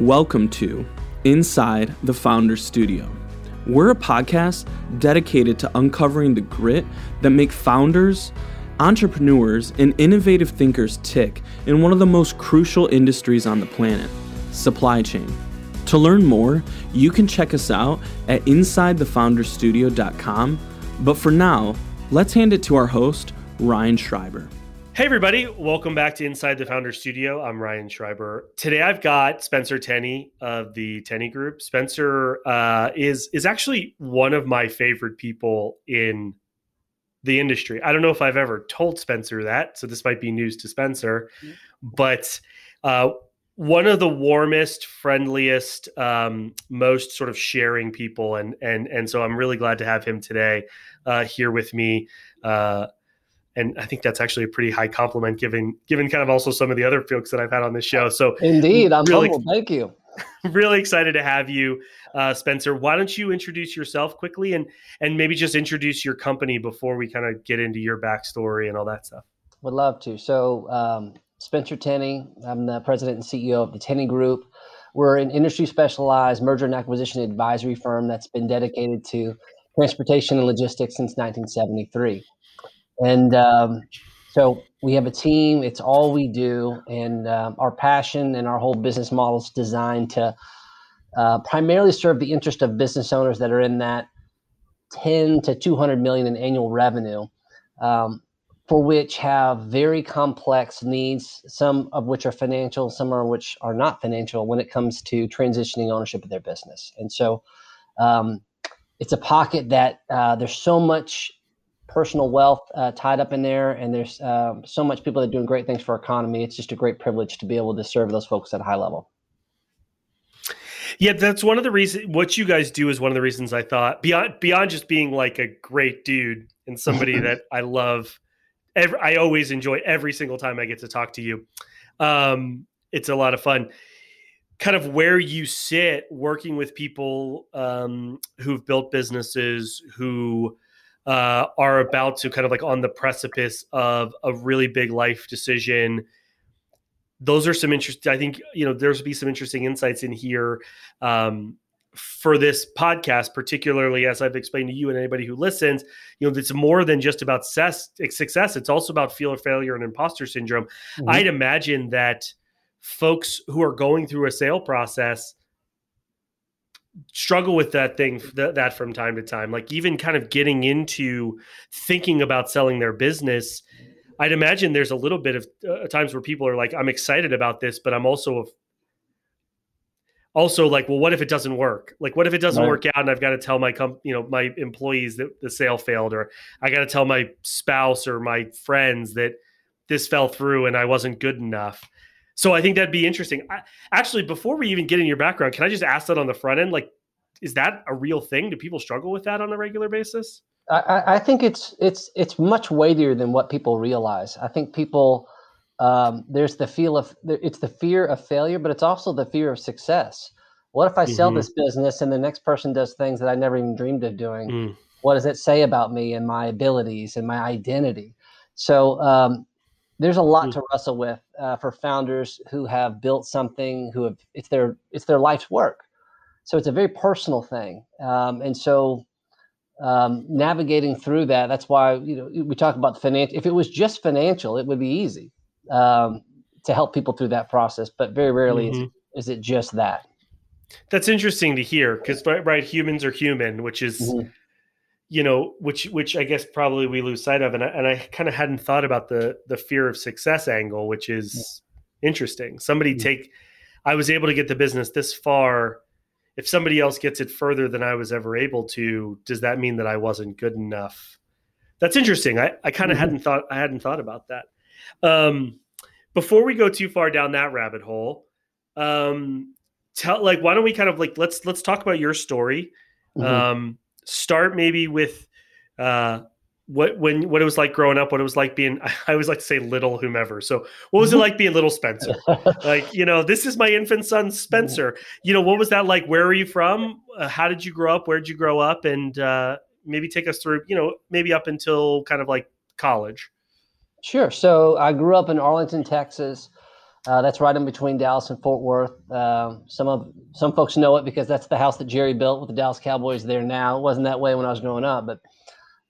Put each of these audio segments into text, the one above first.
Welcome to Inside the Founder Studio. We're a podcast dedicated to uncovering the grit that make founders, entrepreneurs, and innovative thinkers tick in one of the most crucial industries on the planet, supply chain. To learn more, you can check us out at insidethefounderstudio.com. But for now, let's hand it to our host, Ryan Schreiber. Hey, everybody, welcome back to Inside the Founder Studio. I'm Ryan Schreiber. Today I've got Spencer Tenney of the Tenney Group. Spencer uh, is, is actually one of my favorite people in the industry. I don't know if I've ever told Spencer that, so this might be news to Spencer, mm-hmm. but uh, one of the warmest, friendliest, um, most sort of sharing people, and and and so I'm really glad to have him today uh, here with me. Uh, and I think that's actually a pretty high compliment given given kind of also some of the other folks that I've had on this show. So indeed, I'm really, humble. Thank you. Really excited to have you, uh, Spencer. Why don't you introduce yourself quickly and and maybe just introduce your company before we kind of get into your backstory and all that stuff. Would love to. So um, Spencer Tenney, I'm the president and CEO of the Tenney Group. We're an industry specialized merger and acquisition advisory firm that's been dedicated to transportation and logistics since 1973. And um, so we have a team, it's all we do. And um, our passion and our whole business model is designed to uh, primarily serve the interest of business owners that are in that 10 to 200 million in annual revenue. Um, for which have very complex needs, some of which are financial, some of which are not financial when it comes to transitioning ownership of their business. And so um, it's a pocket that uh, there's so much personal wealth uh, tied up in there, and there's uh, so much people that are doing great things for our economy. It's just a great privilege to be able to serve those folks at a high level. Yeah, that's one of the reasons. What you guys do is one of the reasons I thought beyond beyond just being like a great dude and somebody that I love. Every, I always enjoy every single time I get to talk to you. Um, it's a lot of fun. Kind of where you sit working with people um, who've built businesses who uh, are about to kind of like on the precipice of a really big life decision. Those are some interesting. I think you know there's be some interesting insights in here um, for this podcast, particularly as I've explained to you and anybody who listens. You know, it's more than just about success. Success. It's also about fear, failure, and imposter syndrome. Mm-hmm. I'd imagine that folks who are going through a sale process struggle with that thing that, that from time to time. Like even kind of getting into thinking about selling their business i'd imagine there's a little bit of uh, times where people are like i'm excited about this but i'm also also like well what if it doesn't work? Like what if it doesn't right. work out and i've got to tell my com- you know my employees that the sale failed or i got to tell my spouse or my friends that this fell through and i wasn't good enough so I think that'd be interesting. I, actually, before we even get in your background, can I just ask that on the front end? Like, is that a real thing? Do people struggle with that on a regular basis? I, I think it's it's it's much weightier than what people realize. I think people um, there's the feel of it's the fear of failure, but it's also the fear of success. What if I sell mm-hmm. this business and the next person does things that I never even dreamed of doing? Mm. What does it say about me and my abilities and my identity? So um, there's a lot mm. to wrestle with uh, for founders who have built something who have it's their it's their life's work so it's a very personal thing um, and so um, navigating through that that's why you know we talk about financial if it was just financial it would be easy um, to help people through that process but very rarely mm-hmm. is, is, it just that that's interesting to hear because right, right, humans are human which is mm-hmm you know, which which I guess probably we lose sight of, and I, and I kind of hadn't thought about the the fear of success angle, which is yeah. interesting. Somebody mm-hmm. take, I was able to get the business this far. If somebody else gets it further than I was ever able to, does that mean that I wasn't good enough? That's interesting. I, I kind of mm-hmm. hadn't thought I hadn't thought about that. Um, before we go too far down that rabbit hole, um, tell like why don't we kind of like let's let's talk about your story. Mm-hmm. Um, start maybe with uh, what when what it was like growing up, what it was like being I always like to say little whomever. So what was it like being little Spencer? like, you know, this is my infant son Spencer. You know, what was that like? Where are you from? Uh, how did you grow up? Where did you grow up? And uh, maybe take us through, you know, maybe up until kind of like college. Sure. So I grew up in Arlington, Texas. Uh, that's right in between Dallas and Fort Worth. Uh, some of some folks know it because that's the house that Jerry built with the Dallas Cowboys there now. It wasn't that way when I was growing up, but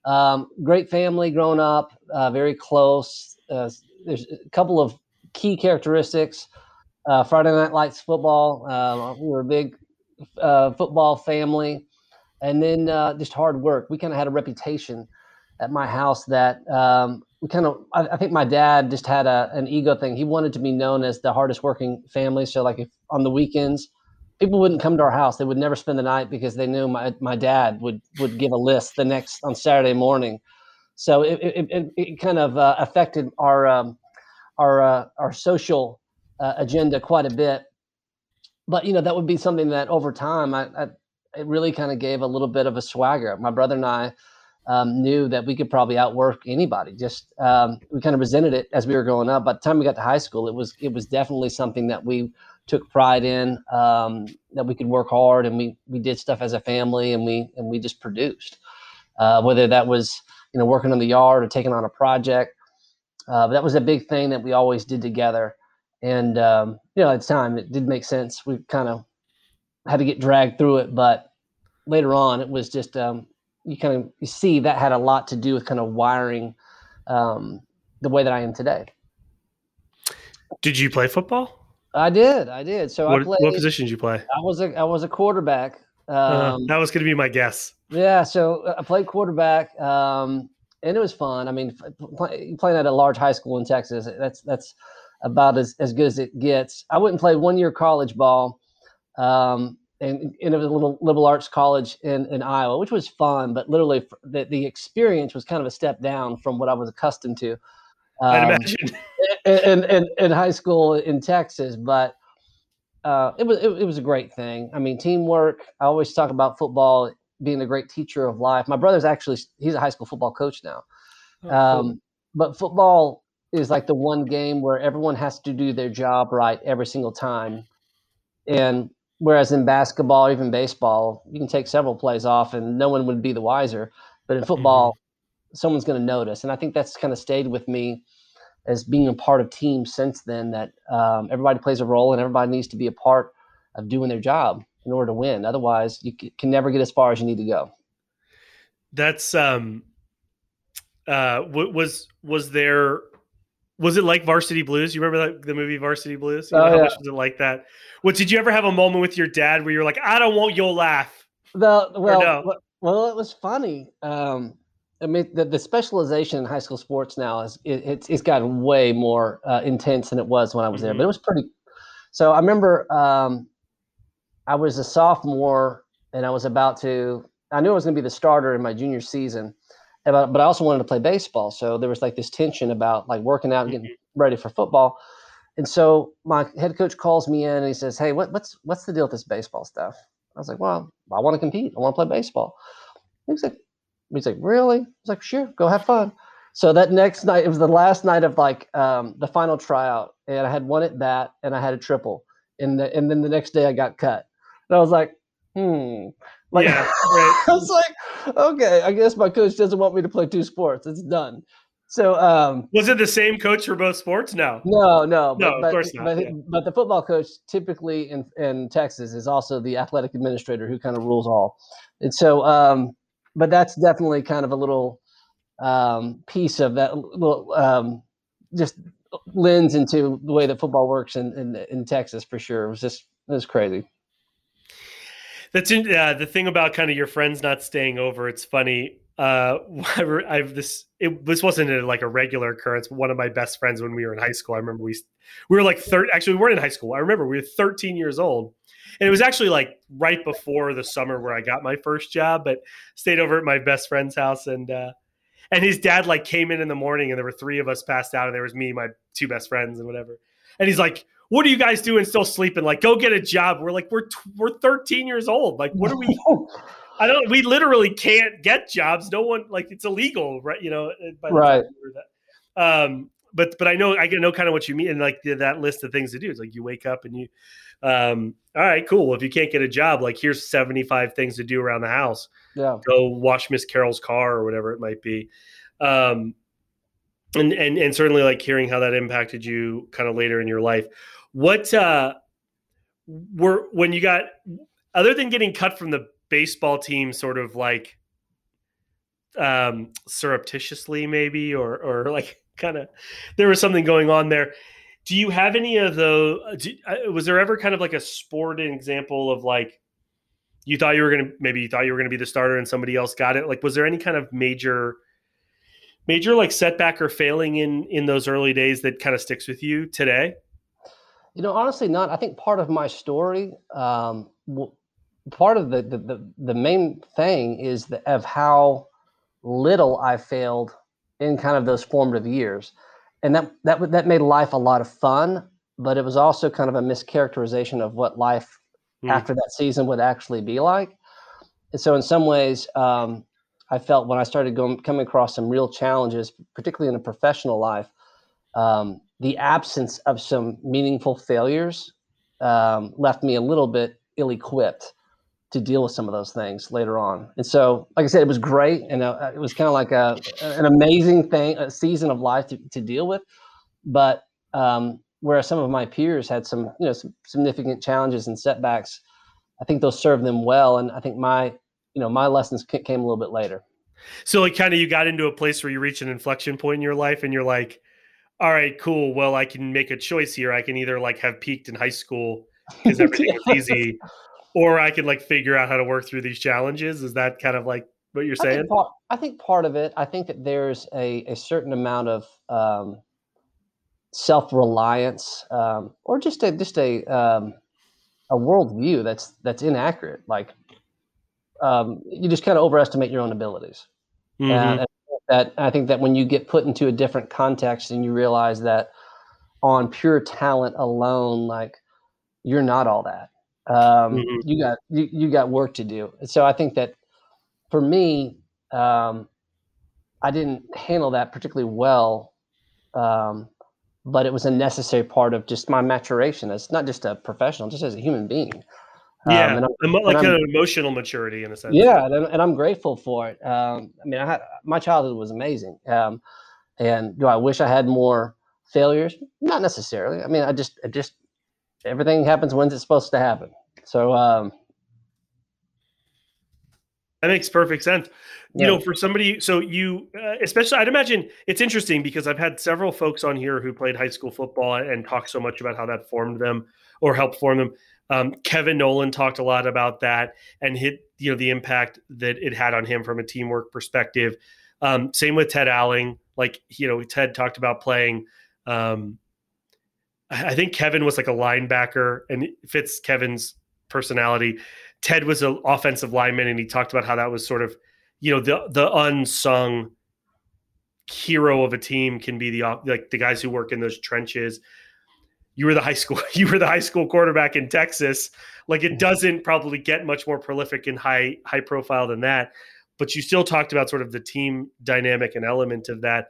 um, great family growing up, uh, very close. Uh, there's a couple of key characteristics. Uh, Friday Night Lights football. Um, we were a big uh, football family, and then just hard work. We kind of had a reputation at my house that um, we kind of I, I, think my dad just had a an ego thing. He wanted to be known as the hardest working family. So like if on the weekends, people wouldn't come to our house. They would never spend the night because they knew my my dad would would give a list the next on Saturday morning. So it it, it, it kind of uh, affected our um, our uh, our social uh, agenda quite a bit. But you know that would be something that over time I, I it really kind of gave a little bit of a swagger. My brother and I um, knew that we could probably outwork anybody. Just um, we kind of resented it as we were growing up. By the time we got to high school, it was it was definitely something that we took pride in. Um, that we could work hard and we we did stuff as a family and we and we just produced. Uh, whether that was you know working on the yard or taking on a project, uh, that was a big thing that we always did together. And um, you know at the time it did make sense. We kind of had to get dragged through it, but later on it was just um, you kind of you see that had a lot to do with kind of wiring um, the way that I am today. Did you play football? I did. I did. So what, I played. What position did you play? I was a I was a quarterback. Uh, um, uh, that was going to be my guess. Yeah. So uh, I played quarterback, um, and it was fun. I mean, play, playing at a large high school in Texas, that's that's about as, as good as it gets. I went and played one year college ball. Um, and, was a little liberal arts college in, in Iowa, which was fun, but literally the, the experience was kind of a step down from what I was accustomed to. Um, I'd imagine. In, in, in, high school in Texas, but uh, it was it, it, was a great thing. I mean, teamwork. I always talk about football being a great teacher of life. My brother's actually he's a high school football coach now, oh, um, cool. but football is like the one game where everyone has to do their job right every single time, and Whereas in basketball, or even baseball, you can take several plays off and no one would be the wiser. But in football, mm-hmm. someone's going to notice. And I think that's kind of stayed with me as being a part of teams since then that um, everybody plays a role and everybody needs to be a part of doing their job in order to win. Otherwise, you c- can never get as far as you need to go. That's um uh was was there was it like Varsity Blues? You remember that the movie Varsity Blues? You know, oh, how yeah. much was it like that? What did you ever have a moment with your dad where you're like, I don't want you'll laugh? The, well, no? well, it was funny. Um, I mean, the, the specialization in high school sports now is it, it's it's gotten way more uh, intense than it was when I was mm-hmm. there. But it was pretty. So I remember um, I was a sophomore and I was about to. I knew I was going to be the starter in my junior season, but, but I also wanted to play baseball. So there was like this tension about like working out and getting mm-hmm. ready for football. And so my head coach calls me in and he says, Hey, what, what's what's the deal with this baseball stuff? I was like, Well, I want to compete. I want to play baseball. He's like, he's like, Really? I was like, Sure, go have fun. So that next night, it was the last night of like um, the final tryout, and I had one at bat and I had a triple. And the, and then the next day I got cut. And I was like, hmm. Like, yeah, right. I was like, okay, I guess my coach doesn't want me to play two sports. It's done. So, um, was it the same coach for both sports? No, no, no, but, no, but, of course not. But, yeah. but the football coach typically in, in Texas is also the athletic administrator who kind of rules all. And so, um, but that's definitely kind of a little um, piece of that little um, just lens into the way that football works in, in, in Texas for sure. It was just it was crazy. That's in, uh, the thing about kind of your friends not staying over. It's funny. Uh, I've this. It, this wasn't a, like a regular occurrence. One of my best friends when we were in high school. I remember we we were like third. Actually, we weren't in high school. I remember we were 13 years old, and it was actually like right before the summer where I got my first job. But stayed over at my best friend's house, and uh, and his dad like came in in the morning, and there were three of us passed out, and there was me, my two best friends, and whatever. And he's like, what are you guys doing still sleeping? Like, go get a job. We're like, we're we're 13 years old. Like, what are we? I don't. We literally can't get jobs. No one like it's illegal, right? You know, right. Um, but but I know I know kind of what you mean, and like that list of things to do. It's like you wake up and you, um, all right, cool. If you can't get a job, like here's 75 things to do around the house. Yeah, go wash Miss Carol's car or whatever it might be. Um, and and and certainly like hearing how that impacted you kind of later in your life. What uh were when you got other than getting cut from the baseball team sort of like um surreptitiously maybe or or like kind of there was something going on there. Do you have any of the uh, was there ever kind of like a sporting example of like you thought you were gonna maybe you thought you were gonna be the starter and somebody else got it? Like was there any kind of major major like setback or failing in in those early days that kind of sticks with you today you know honestly not i think part of my story um part of the the, the, the main thing is the, of how little i failed in kind of those formative years and that that that made life a lot of fun but it was also kind of a mischaracterization of what life mm. after that season would actually be like and so in some ways um, i felt when i started going coming across some real challenges particularly in a professional life um, the absence of some meaningful failures um, left me a little bit ill-equipped to deal with some of those things later on. And so, like I said, it was great, and uh, it was kind of like a an amazing thing, a season of life to, to deal with. But um, whereas some of my peers had some, you know, some significant challenges and setbacks, I think those served them well, and I think my, you know, my lessons came a little bit later. So, like, kind of, you got into a place where you reach an inflection point in your life, and you're like, "All right, cool. Well, I can make a choice here. I can either like have peaked in high school because everything was easy." or I can like figure out how to work through these challenges. Is that kind of like what you're saying? I think part, I think part of it. I think that there's a, a certain amount of um, self reliance, um, or just a just a um, a worldview that's that's inaccurate. Like um, you just kind of overestimate your own abilities. Mm-hmm. And that I think that when you get put into a different context and you realize that on pure talent alone, like you're not all that um, mm-hmm. you got you, you got work to do. So I think that for me, um, I didn't handle that particularly well, um, but it was a necessary part of just my maturation as not just a professional, just as a human being. Yeah, um, like an emotional maturity in a sense. Yeah, and, and I'm grateful for it. Um, I mean, I had, my childhood was amazing, um, and do I wish I had more failures? Not necessarily. I mean, I just, I just everything happens when it's supposed to happen. So um, that makes perfect sense. You know, for somebody, so you, uh, especially, I'd imagine it's interesting because I've had several folks on here who played high school football and talk so much about how that formed them or helped form them. Um, Kevin Nolan talked a lot about that and hit, you know, the impact that it had on him from a teamwork perspective. Um, same with Ted Alling. Like, you know, Ted talked about playing um, I think Kevin was like a linebacker and fits Kevin's personality. Ted was an offensive lineman, and he talked about how that was sort of, you know, the the unsung hero of a team can be the like the guys who work in those trenches. You were the high school you were the high school quarterback in Texas. Like it mm-hmm. doesn't probably get much more prolific and high high profile than that. But you still talked about sort of the team dynamic and element of that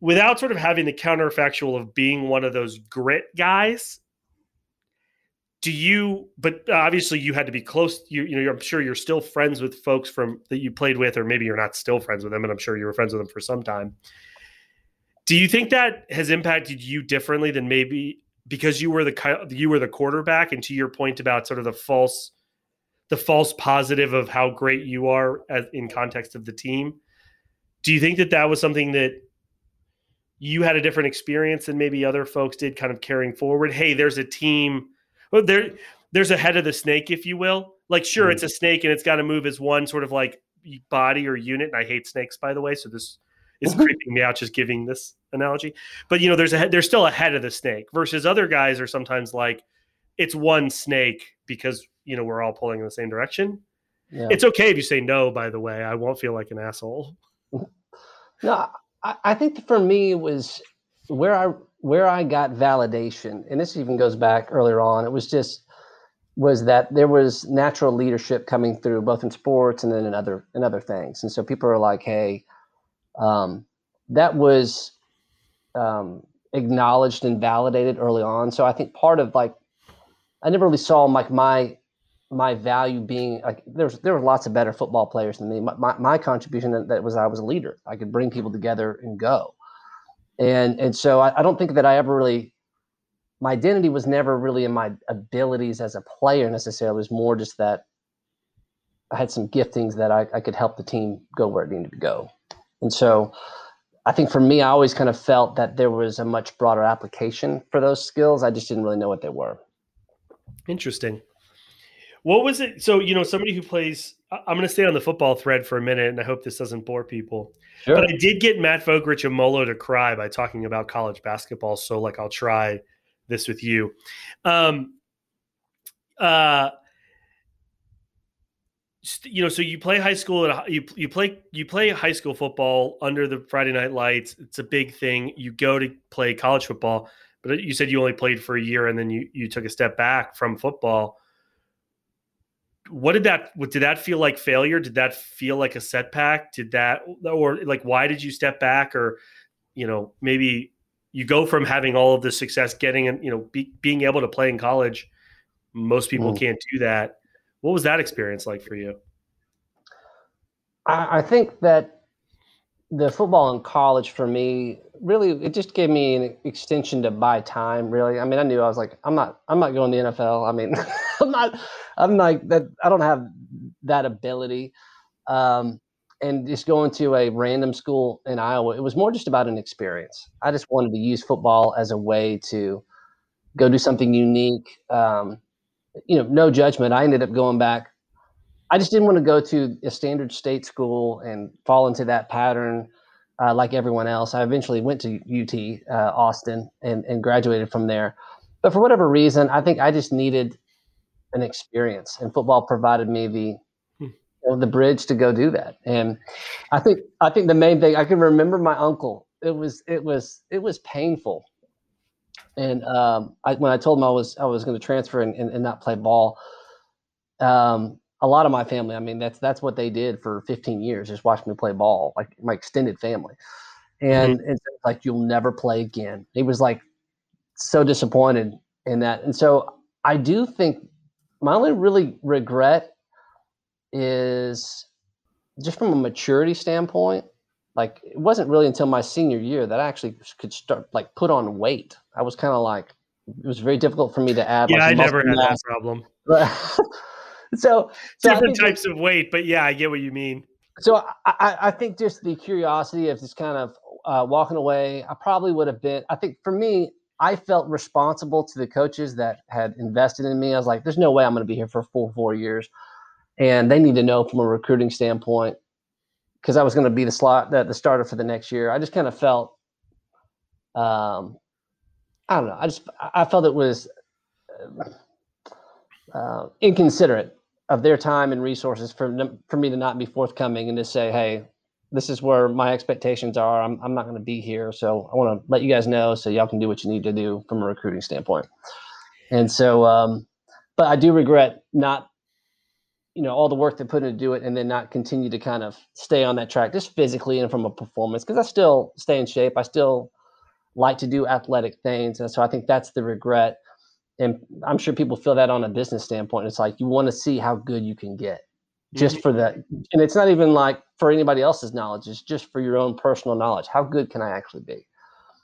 without sort of having the counterfactual of being one of those grit guys do you but obviously you had to be close you, you know i'm sure you're still friends with folks from that you played with or maybe you're not still friends with them and i'm sure you were friends with them for some time do you think that has impacted you differently than maybe because you were the you were the quarterback? And to your point about sort of the false the false positive of how great you are as, in context of the team do you think that that was something that you had a different experience than maybe other folks did kind of carrying forward? Hey there's a team well, there there's a head of the snake if you will. Like sure mm-hmm. it's a snake and it's got to move as one sort of like body or unit and i hate snakes by the way so this is mm-hmm. creeping me out just giving this analogy but you know there's a there's still a head of the snake versus other guys are sometimes like it's one snake because you know we're all pulling in the same direction yeah. it's okay if you say no by the way i won't feel like an asshole no I, I think for me it was where I where I got validation, and this even goes back earlier on. It was just was that there was natural leadership coming through both in sports and then in other in other things, and so people are like, "Hey, um, that was um, acknowledged and validated early on." So I think part of like I never really saw like my my value being like there's there were lots of better football players than me. My, my, my contribution that, that was I was a leader. I could bring people together and go. And and so I, I don't think that I ever really my identity was never really in my abilities as a player necessarily. It was more just that I had some giftings that I, I could help the team go where it needed to go. And so I think for me, I always kind of felt that there was a much broader application for those skills. I just didn't really know what they were. Interesting. What was it? So, you know, somebody who plays, I'm going to stay on the football thread for a minute, and I hope this doesn't bore people. Sure. But I did get Matt Vogrich and Molo to cry by talking about college basketball. So, like, I'll try this with you. Um, uh, you know, so you play high school and you you play you play high school football under the Friday night lights. It's a big thing. You go to play college football, but you said you only played for a year and then you you took a step back from football. What did that what did that feel like failure? Did that feel like a setback? Did that or like why did you step back or you know, maybe you go from having all of the success getting and you know be, being able to play in college. Most people mm. can't do that what was that experience like for you? I, I think that the football in college for me really it just gave me an extension to buy time really. I mean i knew i was like i'm not i'm not going to the nfl i mean i'm not i'm like that i don't have that ability. Um, and just going to a random school in iowa it was more just about an experience. I just wanted to use football as a way to go do something unique. Um, you know, no judgment. I ended up going back. I just didn't want to go to a standard state school and fall into that pattern uh, like everyone else. I eventually went to UT uh, Austin and, and graduated from there. But for whatever reason, I think I just needed an experience, and football provided me the hmm. you know, the bridge to go do that. And I think I think the main thing I can remember my uncle. It was it was it was painful and um, I, when I told him I was I was going to transfer and, and, and, not play ball, um, a lot of my family, I mean, that's that's what they did for 15 years, just watch me play ball, like my extended family, and mm-hmm. and so like you'll never play again. He was like so disappointed in that, and so I do think my only really regret is just from a maturity standpoint like it wasn't really until my senior year that I actually could start like put on weight. I was kind of like it was very difficult for me to add. Yeah, like, I never had mass. that problem. so, so different types of weight, but yeah, I get what you mean. So I, I think just the curiosity of just kind of uh, walking away, I probably would have been. I think for me, I felt responsible to the coaches that had invested in me. I was like, "There's no way I'm going to be here for full four years," and they need to know from a recruiting standpoint because I was going to be the slot the, the starter for the next year. I just kind of felt, um, I don't know. I just I felt it was uh, inconsiderate of their time and resources for for me to not be forthcoming and to say, hey, this is where my expectations are. I'm I'm not going to be here, so I want to let you guys know so y'all can do what you need to do from a recruiting standpoint. And so, um, but I do regret not you know all the work they put into do it and then not continue to kind of stay on that track just physically and from a performance because i still stay in shape. I still like to do athletic things and so i think that's the regret. And i'm sure people feel that on a business standpoint. It's like you want to see how good you can get just mm-hmm. for that. And it's not even like for anybody else's knowledge. It's just for your own personal knowledge. How good can i actually be?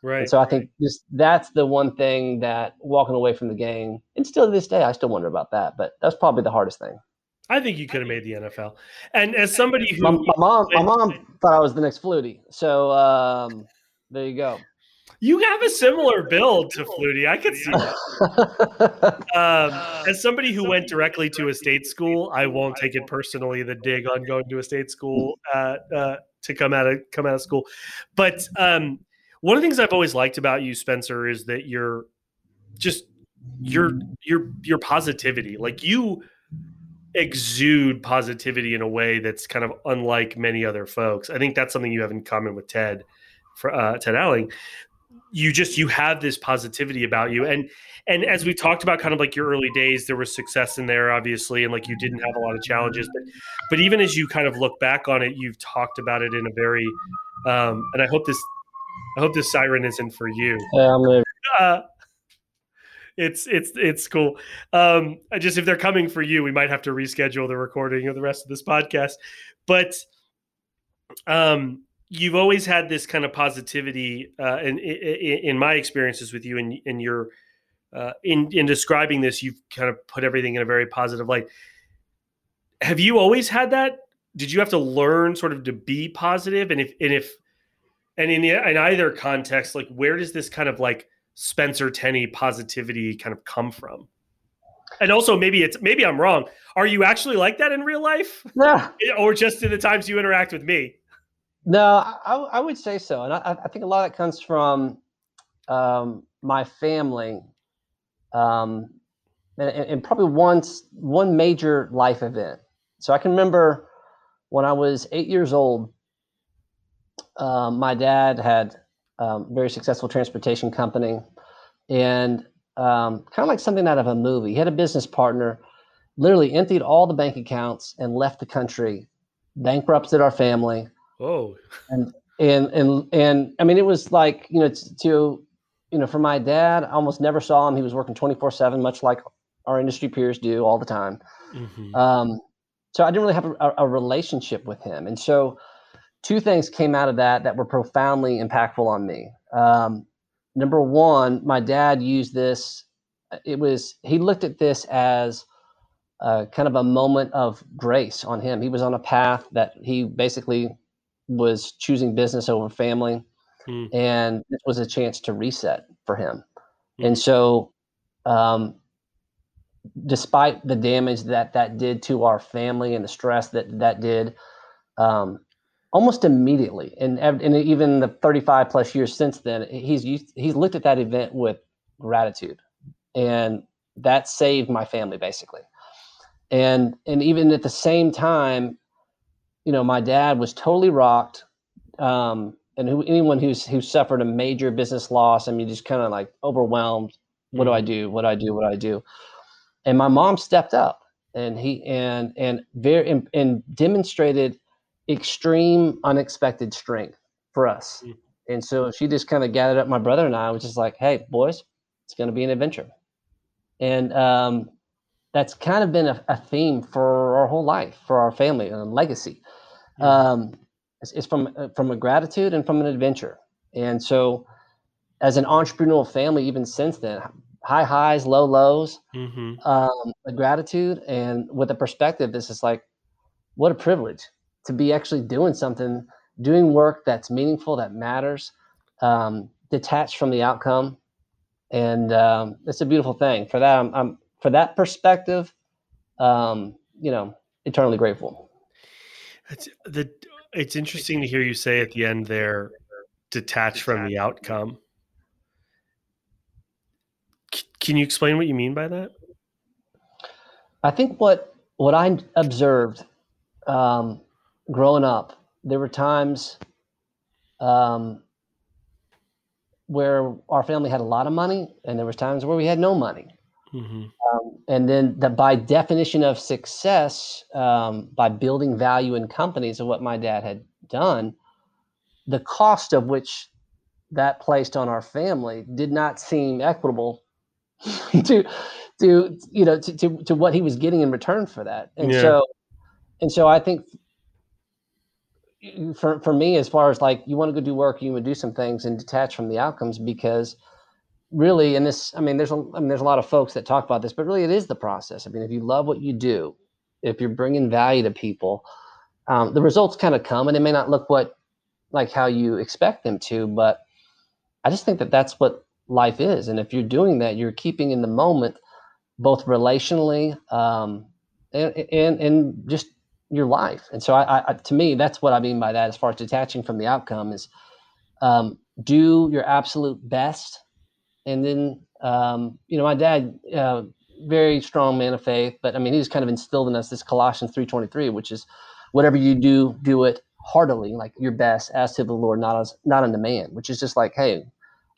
Right. and so i think just that's the one thing that walking away from the game and still to this day i still wonder about that but that's probably the hardest thing I think you could have made the NFL. And as somebody who my, my mom, my mom thought I was the next Flutie. So um, there you go. You have a similar build to Flutie. I could see that. um, as somebody who went directly to a state school, I won't take it personally the dig on going to a state school uh, uh, to come out of come out of school. But um, one of the things I've always liked about you, Spencer, is that you're just your your your positivity. Like you exude positivity in a way that's kind of unlike many other folks. I think that's something you have in common with Ted, for uh, Ted Alling. You just you have this positivity about you, and and as we talked about, kind of like your early days, there was success in there, obviously, and like you didn't have a lot of challenges, but but even as you kind of look back on it, you've talked about it in a very, um, and I hope this, I hope this siren isn't for you. Yeah, I'm gonna... uh, it's it's it's cool. Um, just if they're coming for you, we might have to reschedule the recording of the rest of this podcast. But um, you've always had this kind of positivity, uh, in, in, my experiences with you, and your uh, in in describing this, you've kind of put everything in a very positive light. Have you always had that? Did you have to learn sort of to be positive? And if and if and in in either context, like where does this kind of like Spencer Tenney positivity kind of come from? And also, maybe it's maybe I'm wrong. Are you actually like that in real life? Yeah. or just in the times you interact with me? No, I, I would say so, and I, I, think a lot of that comes from um, my family, um, and, and, probably once one major life event. So I can remember when I was eight years old. Um, my dad had um, very successful transportation company, and um, kind of like something out of a movie. He had a business partner, literally emptied all the bank accounts and left the country, bankrupted our family. Oh, and and and and I mean, it was like you know to you know for my dad, I almost never saw him. He was working twenty four seven, much like our industry peers do all the time. Mm-hmm. Um, so I didn't really have a, a relationship with him, and so two things came out of that that were profoundly impactful on me. Um, number one, my dad used this. It was he looked at this as uh, kind of a moment of grace on him. He was on a path that he basically was choosing business over family, mm. and this was a chance to reset for him. Mm. And so, um, despite the damage that that did to our family and the stress that that did, um, almost immediately, and and even the 35 plus years since then, he's used, he's looked at that event with gratitude, and that saved my family basically. And and even at the same time, you know, my dad was totally rocked. Um, and who, anyone who's who suffered a major business loss, I mean, just kind of like overwhelmed. What do I mm-hmm. do? What do I do? What do I do? And my mom stepped up, and he and and very and, and demonstrated extreme unexpected strength for us. Mm. And so she just kind of gathered up my brother and I, was just like, hey, boys, it's going to be an adventure. And um, that's kind of been a, a, theme for our whole life, for our family and legacy. Mm. Um, it's, it's, from uh, from a gratitude and from an adventure. And so, as an entrepreneurial family, even since then, high highs, low lows, mm-hmm. um, a gratitude, and with a perspective, this is like, what a privilege to be actually doing something, doing work that's meaningful, that matters, um, detached from the outcome, and um, it's a beautiful thing. For that, I'm, I'm for that perspective, um, you know, eternally grateful. It's the. It's interesting to hear you say at the end there, detached from the outcome. C- can you explain what you mean by that? I think what what I observed um, growing up, there were times um, where our family had a lot of money, and there was times where we had no money. Mm-hmm. Um, and then, the, by definition of success, um, by building value in companies, of what my dad had done, the cost of which that placed on our family did not seem equitable to to you know to, to, to what he was getting in return for that. And yeah. so, and so, I think for for me, as far as like you want to go do work, you want to do some things and detach from the outcomes because really, and this, I mean, there's a, I mean, there's a lot of folks that talk about this, but really, it is the process. I mean, if you love what you do, if you're bringing value to people, um, the results kind of come, and it may not look what like how you expect them to, but I just think that that's what life is, and if you're doing that, you're keeping in the moment, both relationally um, and, and and just your life. And so, I, I, to me, that's what I mean by that. As far as detaching from the outcome is, um, do your absolute best, and then um, you know, my dad, uh, very strong man of faith, but I mean, he's kind of instilled in us this Colossians three twenty three, which is, whatever you do, do it heartily, like your best, as to the Lord, not as not unto man. Which is just like, hey,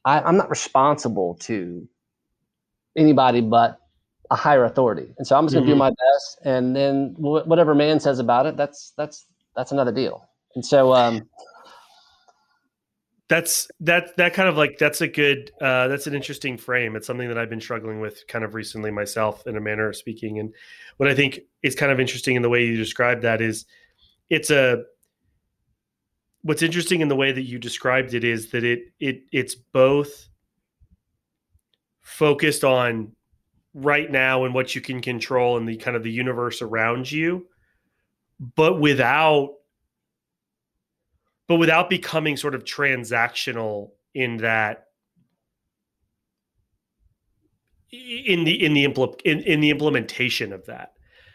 I, I'm not responsible to anybody but a higher authority. And so I'm just going to mm-hmm. do my best, and then wh- whatever man says about it, that's that's that's another deal. And so, um, that's that that kind of like that's a good uh that's an interesting frame it's something that i've been struggling with kind of recently myself in a manner of speaking and what i think is kind of interesting in the way you describe that is it's a what's interesting in the way that you described it is that it it it's both focused on right now and what you can control and the kind of the universe around you but without but without becoming sort of transactional in that in the in the impl- in, in the implementation of that.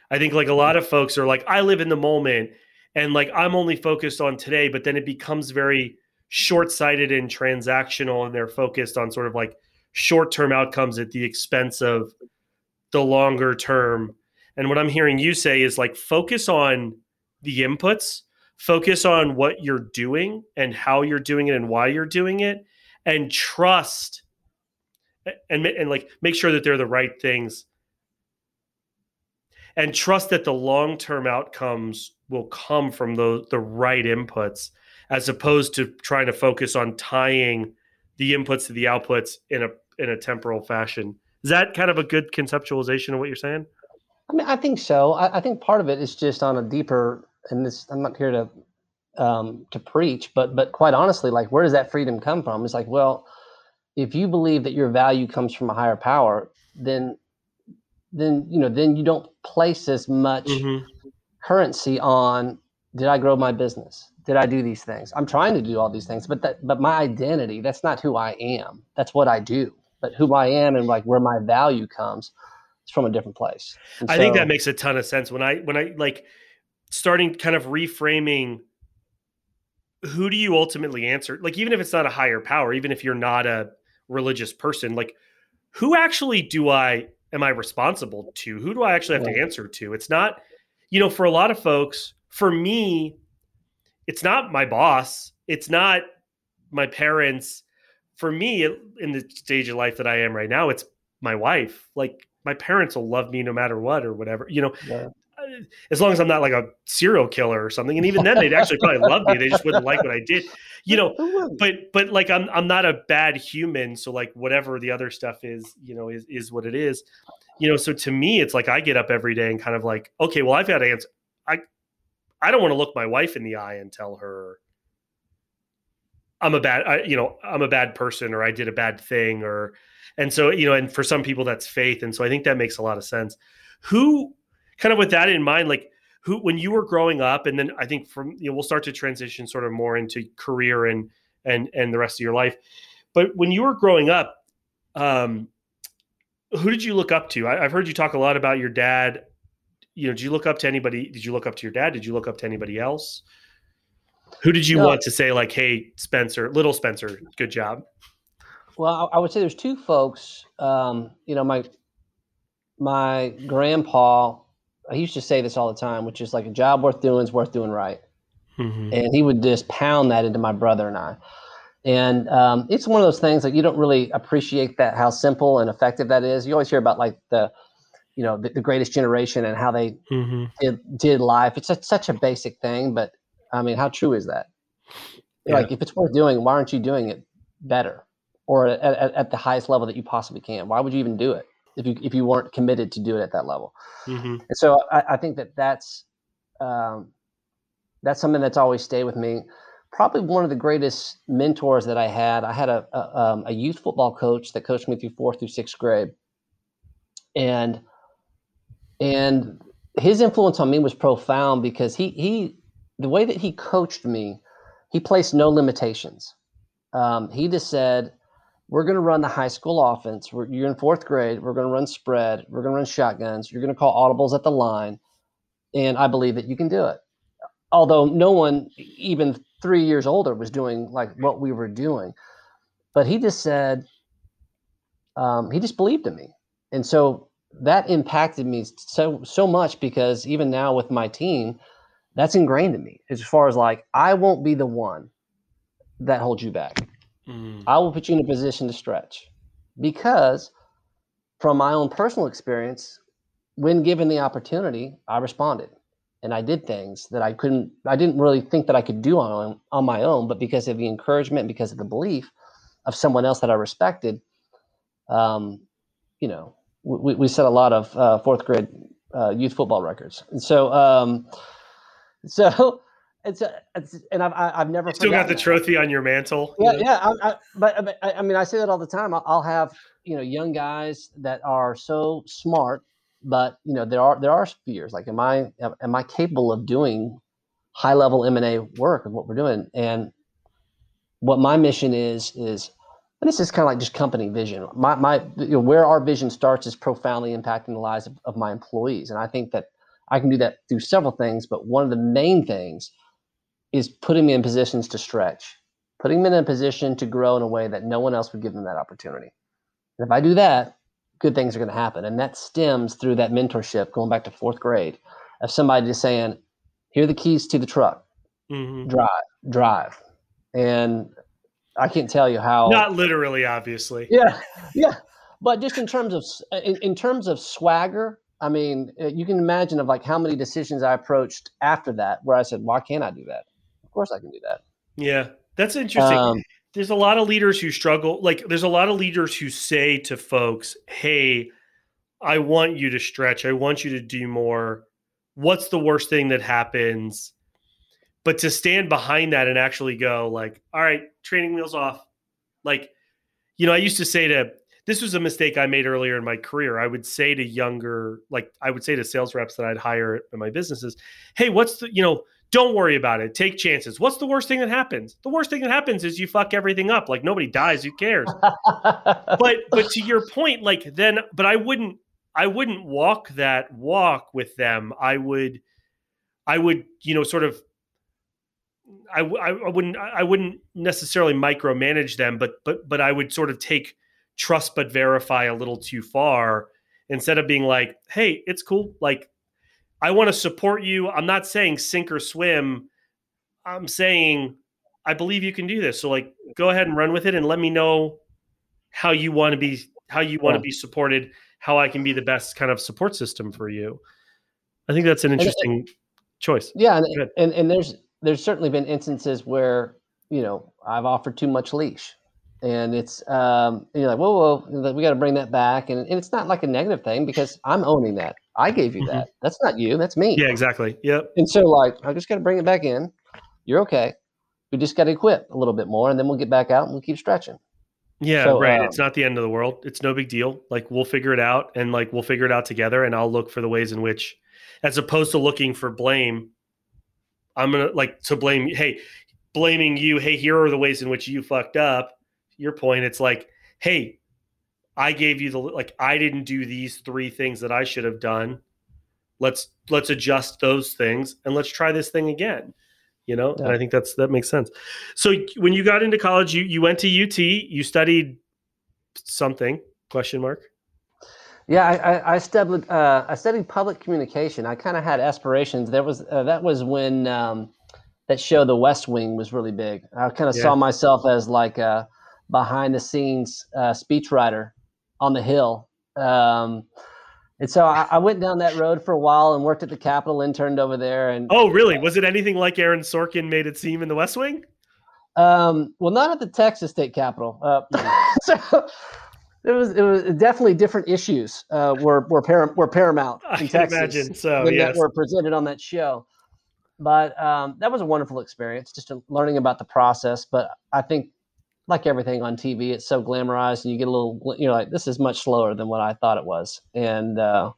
I think like a lot of folks are like i live in the moment and like i'm only focused on today but then it becomes very short-sighted and transactional and they're focused on sort of like short-term outcomes at the expense of the longer term. And what i'm hearing you say is like focus on the inputs focus on what you're doing and how you're doing it and why you're doing it and trust and, and like make sure that they're the right things. And trust that the long-term outcomes will come from the the right inputs as opposed to trying to focus on tying the inputs to the outputs in a in a temporal fashion is that kind of a good conceptualization of what you're saying i mean i think so i, I think part of it is just on a deeper and this I'm not here to um, to preach, but but quite honestly, like where does that freedom come from? It's like, well, if you believe that your value comes from a higher power, then then you know then you don't place as much mm-hmm. currency on did I grow my business? Did I do these things? I'm trying to do all these things, but that but my identity, that's not who I am. That's what I do. But who I am and like where my value comes, it's from a different place. And I so, think that makes a ton of sense. When I when I like starting kind of reframing who do you ultimately answer like even if it's not a higher power even if you're not a religious person like who actually do i am i responsible to who do i actually have to answer to it's not you know for a lot of folks for me it's not my boss it's not my parents for me in the stage of life that i am right now it's my wife like my parents will love me no matter what or whatever you know yeah as long as I'm not like a serial killer or something. And even then, they'd actually probably love me. They just wouldn't like what I did, you know. But but like I'm I'm not a bad human, so like whatever the other stuff is, you know, is is what it is, you know. So to me, it's like I get up every day and kind of like, okay, well, I've got to answer. I I don't want to look my wife in the eye and tell her I'm a bad, I, you know, I'm a bad person or I did a bad thing or, and so you know, and for some people that's faith, and so I think that makes a lot of sense. Who kind of with that in mind, like who when you were growing up, and then I think from you know we'll start to transition sort of more into career and and and the rest of your life. But when you were growing up, um, who did you look up to? I, have heard you talk a lot about your dad. You know, did you look up to anybody? Did you look up to your dad? Did you look up to anybody else? Who did you no. want to say like, "Hey, Spencer, little Spencer, good job"? Well, I would say there's two folks. Um, you know, my my grandpa I used to say this all the time, which is like a job worth doing is worth doing right. Mm-hmm. And he would just pound that into my brother and I. And um, it's one of those things that you don't really appreciate that how simple and effective that is. You always hear about like the, you know, the, the greatest generation and how they mm-hmm. did, did life. It's a, such a basic thing, but I mean, how true is that? Yeah. Like, if it's worth doing, why aren't you doing it better or at, at, at the highest level that you possibly can? Why would you even do it? if you if you weren't committed to do it at that level. Mm-hmm. And so I, I, think that that's um, that's something that's always stayed with me. Probably one of the greatest mentors that I had. I had a a, um, a youth football coach that coached me through fourth through sixth grade, and and his influence on me was profound because he he the way that he coached me, he placed no limitations. Um, he just said, we're going to run the high school offense. We're, you're in fourth grade. We're going to run spread. We're going to run shotguns. You're going to call audibles at the line. And I believe that you can do it. Although no one, even three years older, was doing like what we were doing. But he just said, um, he just believed in me. And so that impacted me so so much because even now with my team, that's ingrained in me as far as like I won't be the one that holds you back. Mm. I will put you in a position to stretch because from my own personal experience, when given the opportunity, I responded. and I did things that I couldn't, I didn't really think that I could do on on my own, but because of the encouragement, because of the belief of someone else that I respected, um, you know, we, we set a lot of uh, fourth grade uh, youth football records, and so um, so it's, a, it's and I've I've never still got the that. trophy on your mantle. Yeah, yeah. I, I, but, but I mean, I say that all the time. I'll, I'll have you know young guys that are so smart but you know there are there are fears like am i am i capable of doing high level m&a work of what we're doing and what my mission is is and this is kind of like just company vision my, my you know, where our vision starts is profoundly impacting the lives of, of my employees and i think that i can do that through several things but one of the main things is putting me in positions to stretch putting them in a position to grow in a way that no one else would give them that opportunity and if i do that good things are going to happen. And that stems through that mentorship going back to fourth grade of somebody just saying, here are the keys to the truck, mm-hmm. drive, drive. And I can't tell you how. Not literally, obviously. Yeah. Yeah. But just in terms of, in, in terms of swagger, I mean, uh, you can imagine of like how many decisions I approached after that where I said, why can't I do that? Of course I can do that. Yeah. That's interesting. Um, there's a lot of leaders who struggle like there's a lot of leaders who say to folks hey i want you to stretch i want you to do more what's the worst thing that happens but to stand behind that and actually go like all right training wheels off like you know i used to say to this was a mistake i made earlier in my career i would say to younger like i would say to sales reps that i'd hire in my businesses hey what's the you know don't worry about it. Take chances. What's the worst thing that happens? The worst thing that happens is you fuck everything up. Like nobody dies. Who cares? but but to your point, like then, but I wouldn't I wouldn't walk that walk with them. I would I would you know sort of I, I wouldn't I wouldn't necessarily micromanage them, but but but I would sort of take trust but verify a little too far instead of being like, hey, it's cool. Like I want to support you. I'm not saying sink or swim. I'm saying I believe you can do this. So like go ahead and run with it and let me know how you want to be how you want yeah. to be supported, how I can be the best kind of support system for you. I think that's an uh, interesting and, choice. Yeah, and, and and there's there's certainly been instances where, you know, I've offered too much leash and it's um, you're like, whoa, whoa, we got to bring that back, and, and it's not like a negative thing because I'm owning that. I gave you mm-hmm. that. That's not you. That's me. Yeah, exactly. Yep. And so, like, I just got to bring it back in. You're okay. We just got to equip a little bit more, and then we'll get back out and we'll keep stretching. Yeah, so, right. Um, it's not the end of the world. It's no big deal. Like we'll figure it out, and like we'll figure it out together. And I'll look for the ways in which, as opposed to looking for blame, I'm gonna like to blame. Hey, blaming you. Hey, here are the ways in which you fucked up your point, it's like, hey, I gave you the like I didn't do these three things that I should have done. Let's let's adjust those things and let's try this thing again. You know, yeah. and I think that's that makes sense. So when you got into college, you you went to UT, you studied something? Question mark. Yeah, I, I, I studied uh, I studied public communication. I kind of had aspirations. There was uh, that was when um, that show, The West Wing, was really big. I kind of yeah. saw myself as like a behind the scenes uh, speechwriter on the Hill. Um, and so I, I, went down that road for a while and worked at the Capitol, interned over there. And oh, really? Was it anything like Aaron Sorkin made it seem in The West Wing? Um, well, not at the Texas State Capitol. Uh, so it was it was definitely different issues uh, were were, par- were paramount in I Texas imagine. So yes. that were presented on that show. But um, that was a wonderful experience, just learning about the process. But I think like everything on TV, it's so glamorized, and you get a little, you know, like this is much slower than what I thought it was, and uh,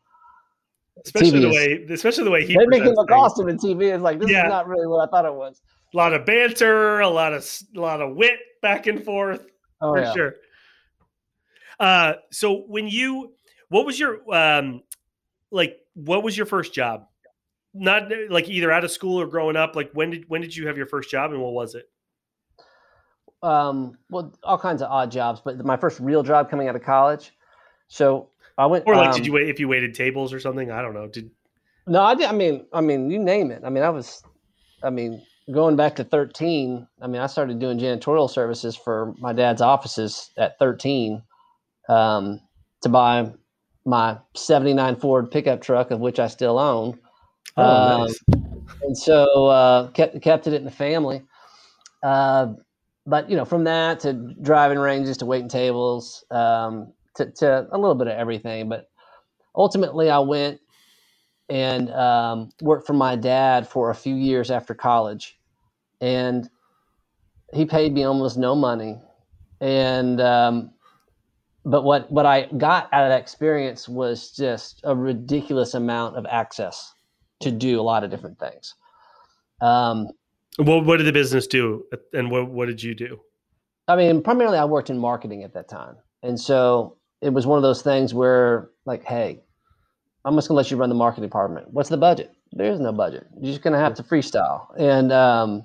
especially TV the way, especially the way he they make him look awesome in TV. Is like this yeah. is not really what I thought it was. A lot of banter, a lot of a lot of wit back and forth, oh, for yeah. sure. Uh, so when you, what was your um, like, what was your first job? Not like either out of school or growing up. Like when did when did you have your first job and what was it? Um, well, all kinds of odd jobs, but my first real job coming out of college. So I went. Or like, um, did you wait if you waited tables or something? I don't know. Did no, I did. I mean, I mean, you name it. I mean, I was, I mean, going back to thirteen. I mean, I started doing janitorial services for my dad's offices at thirteen um, to buy my '79 Ford pickup truck, of which I still own. Oh, um, nice. And so uh, kept kept it in the family. Uh, but you know, from that to driving ranges to waiting tables um, to, to a little bit of everything. But ultimately, I went and um, worked for my dad for a few years after college, and he paid me almost no money. And um, but what what I got out of that experience was just a ridiculous amount of access to do a lot of different things. Um, what what did the business do, and what what did you do? I mean, primarily I worked in marketing at that time, and so it was one of those things where, like, hey, I'm just gonna let you run the marketing department. What's the budget? There is no budget. You're just gonna have to freestyle, and um,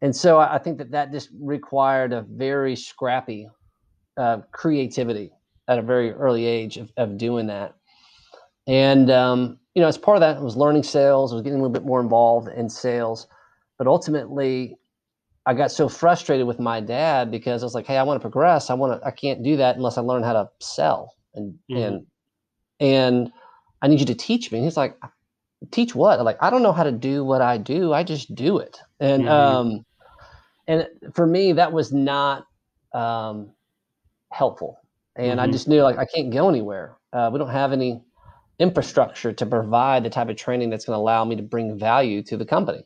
and so I think that that just required a very scrappy uh, creativity at a very early age of, of doing that. And um, you know, as part of that, I was learning sales. I was getting a little bit more involved in sales, but ultimately, I got so frustrated with my dad because I was like, "Hey, I want to progress. I want to. I can't do that unless I learn how to sell and mm-hmm. and and I need you to teach me." And he's like, "Teach what?" I'm like, "I don't know how to do what I do. I just do it." And mm-hmm. um, and for me, that was not um, helpful. And mm-hmm. I just knew like I can't go anywhere. Uh, we don't have any infrastructure to provide the type of training that's going to allow me to bring value to the company.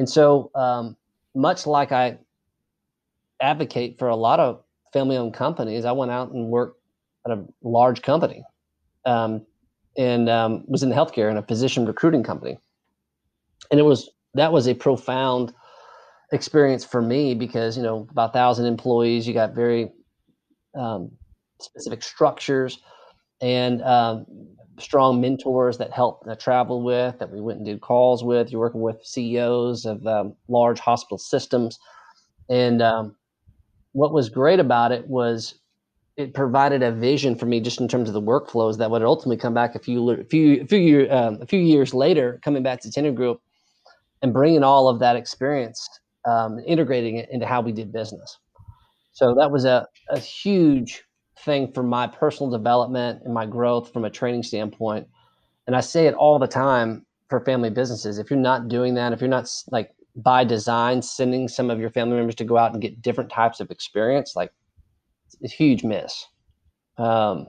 And so, um, much like I advocate for a lot of family owned companies, I went out and worked at a large company um, and um, was in healthcare in a physician recruiting company. And it was that was a profound experience for me because, you know, about a thousand employees, you got very um, specific structures and um, strong mentors that help uh, travel with, that we went and did calls with. You're working with CEOs of um, large hospital systems. And um, what was great about it was it provided a vision for me just in terms of the workflows that would ultimately come back a few, a few, a few, year, um, a few years later, coming back to Tenney Group and bringing all of that experience, um, integrating it into how we did business. So that was a, a huge thing for my personal development and my growth from a training standpoint. And I say it all the time for family businesses. If you're not doing that, if you're not like by design sending some of your family members to go out and get different types of experience, like it's a huge miss. Um,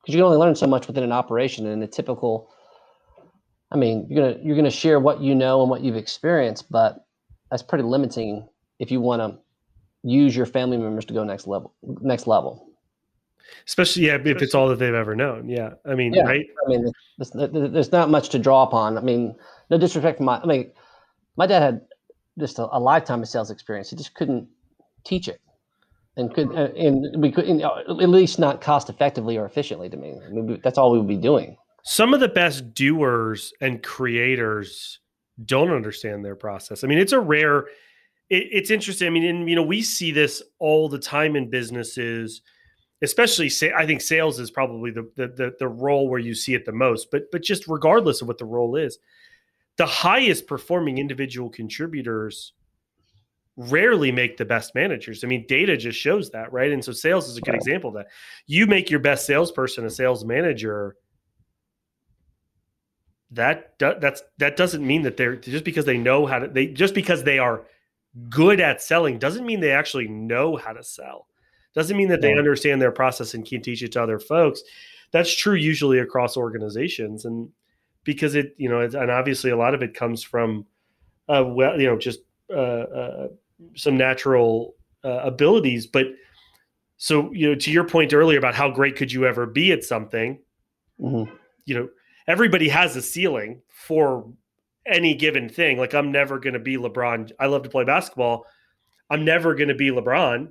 because you can only learn so much within an operation and a typical I mean, you're gonna you're gonna share what you know and what you've experienced, but that's pretty limiting if you want to use your family members to go next level next level especially yeah if it's all that they've ever known yeah i mean yeah. right i mean there's, there's, not much to draw upon i mean no disrespect for my i mean my dad had just a, a lifetime of sales experience he just couldn't teach it and could uh, and we could uh, at least not cost effectively or efficiently to me I mean, that's all we would be doing some of the best doers and creators don't understand their process i mean it's a rare it, it's interesting. I mean, and, you know, we see this all the time in businesses, especially say, I think sales is probably the, the, the the role where you see it the most. But but just regardless of what the role is, the highest performing individual contributors rarely make the best managers. I mean, data just shows that, right? And so sales is a good example of that. You make your best salesperson a sales manager. That that's that doesn't mean that they're just because they know how to they just because they are good at selling doesn't mean they actually know how to sell. Doesn't mean that they understand their process and can teach it to other folks. That's true usually across organizations, and because it, you know, and obviously a lot of it comes from, uh, well, you know, just uh, uh, some natural uh, abilities. But so, you know, to your point earlier about how great could you ever be at something, mm-hmm. you know, everybody has a ceiling for any given thing. Like I'm never going to be LeBron. I love to play basketball. I'm never going to be LeBron.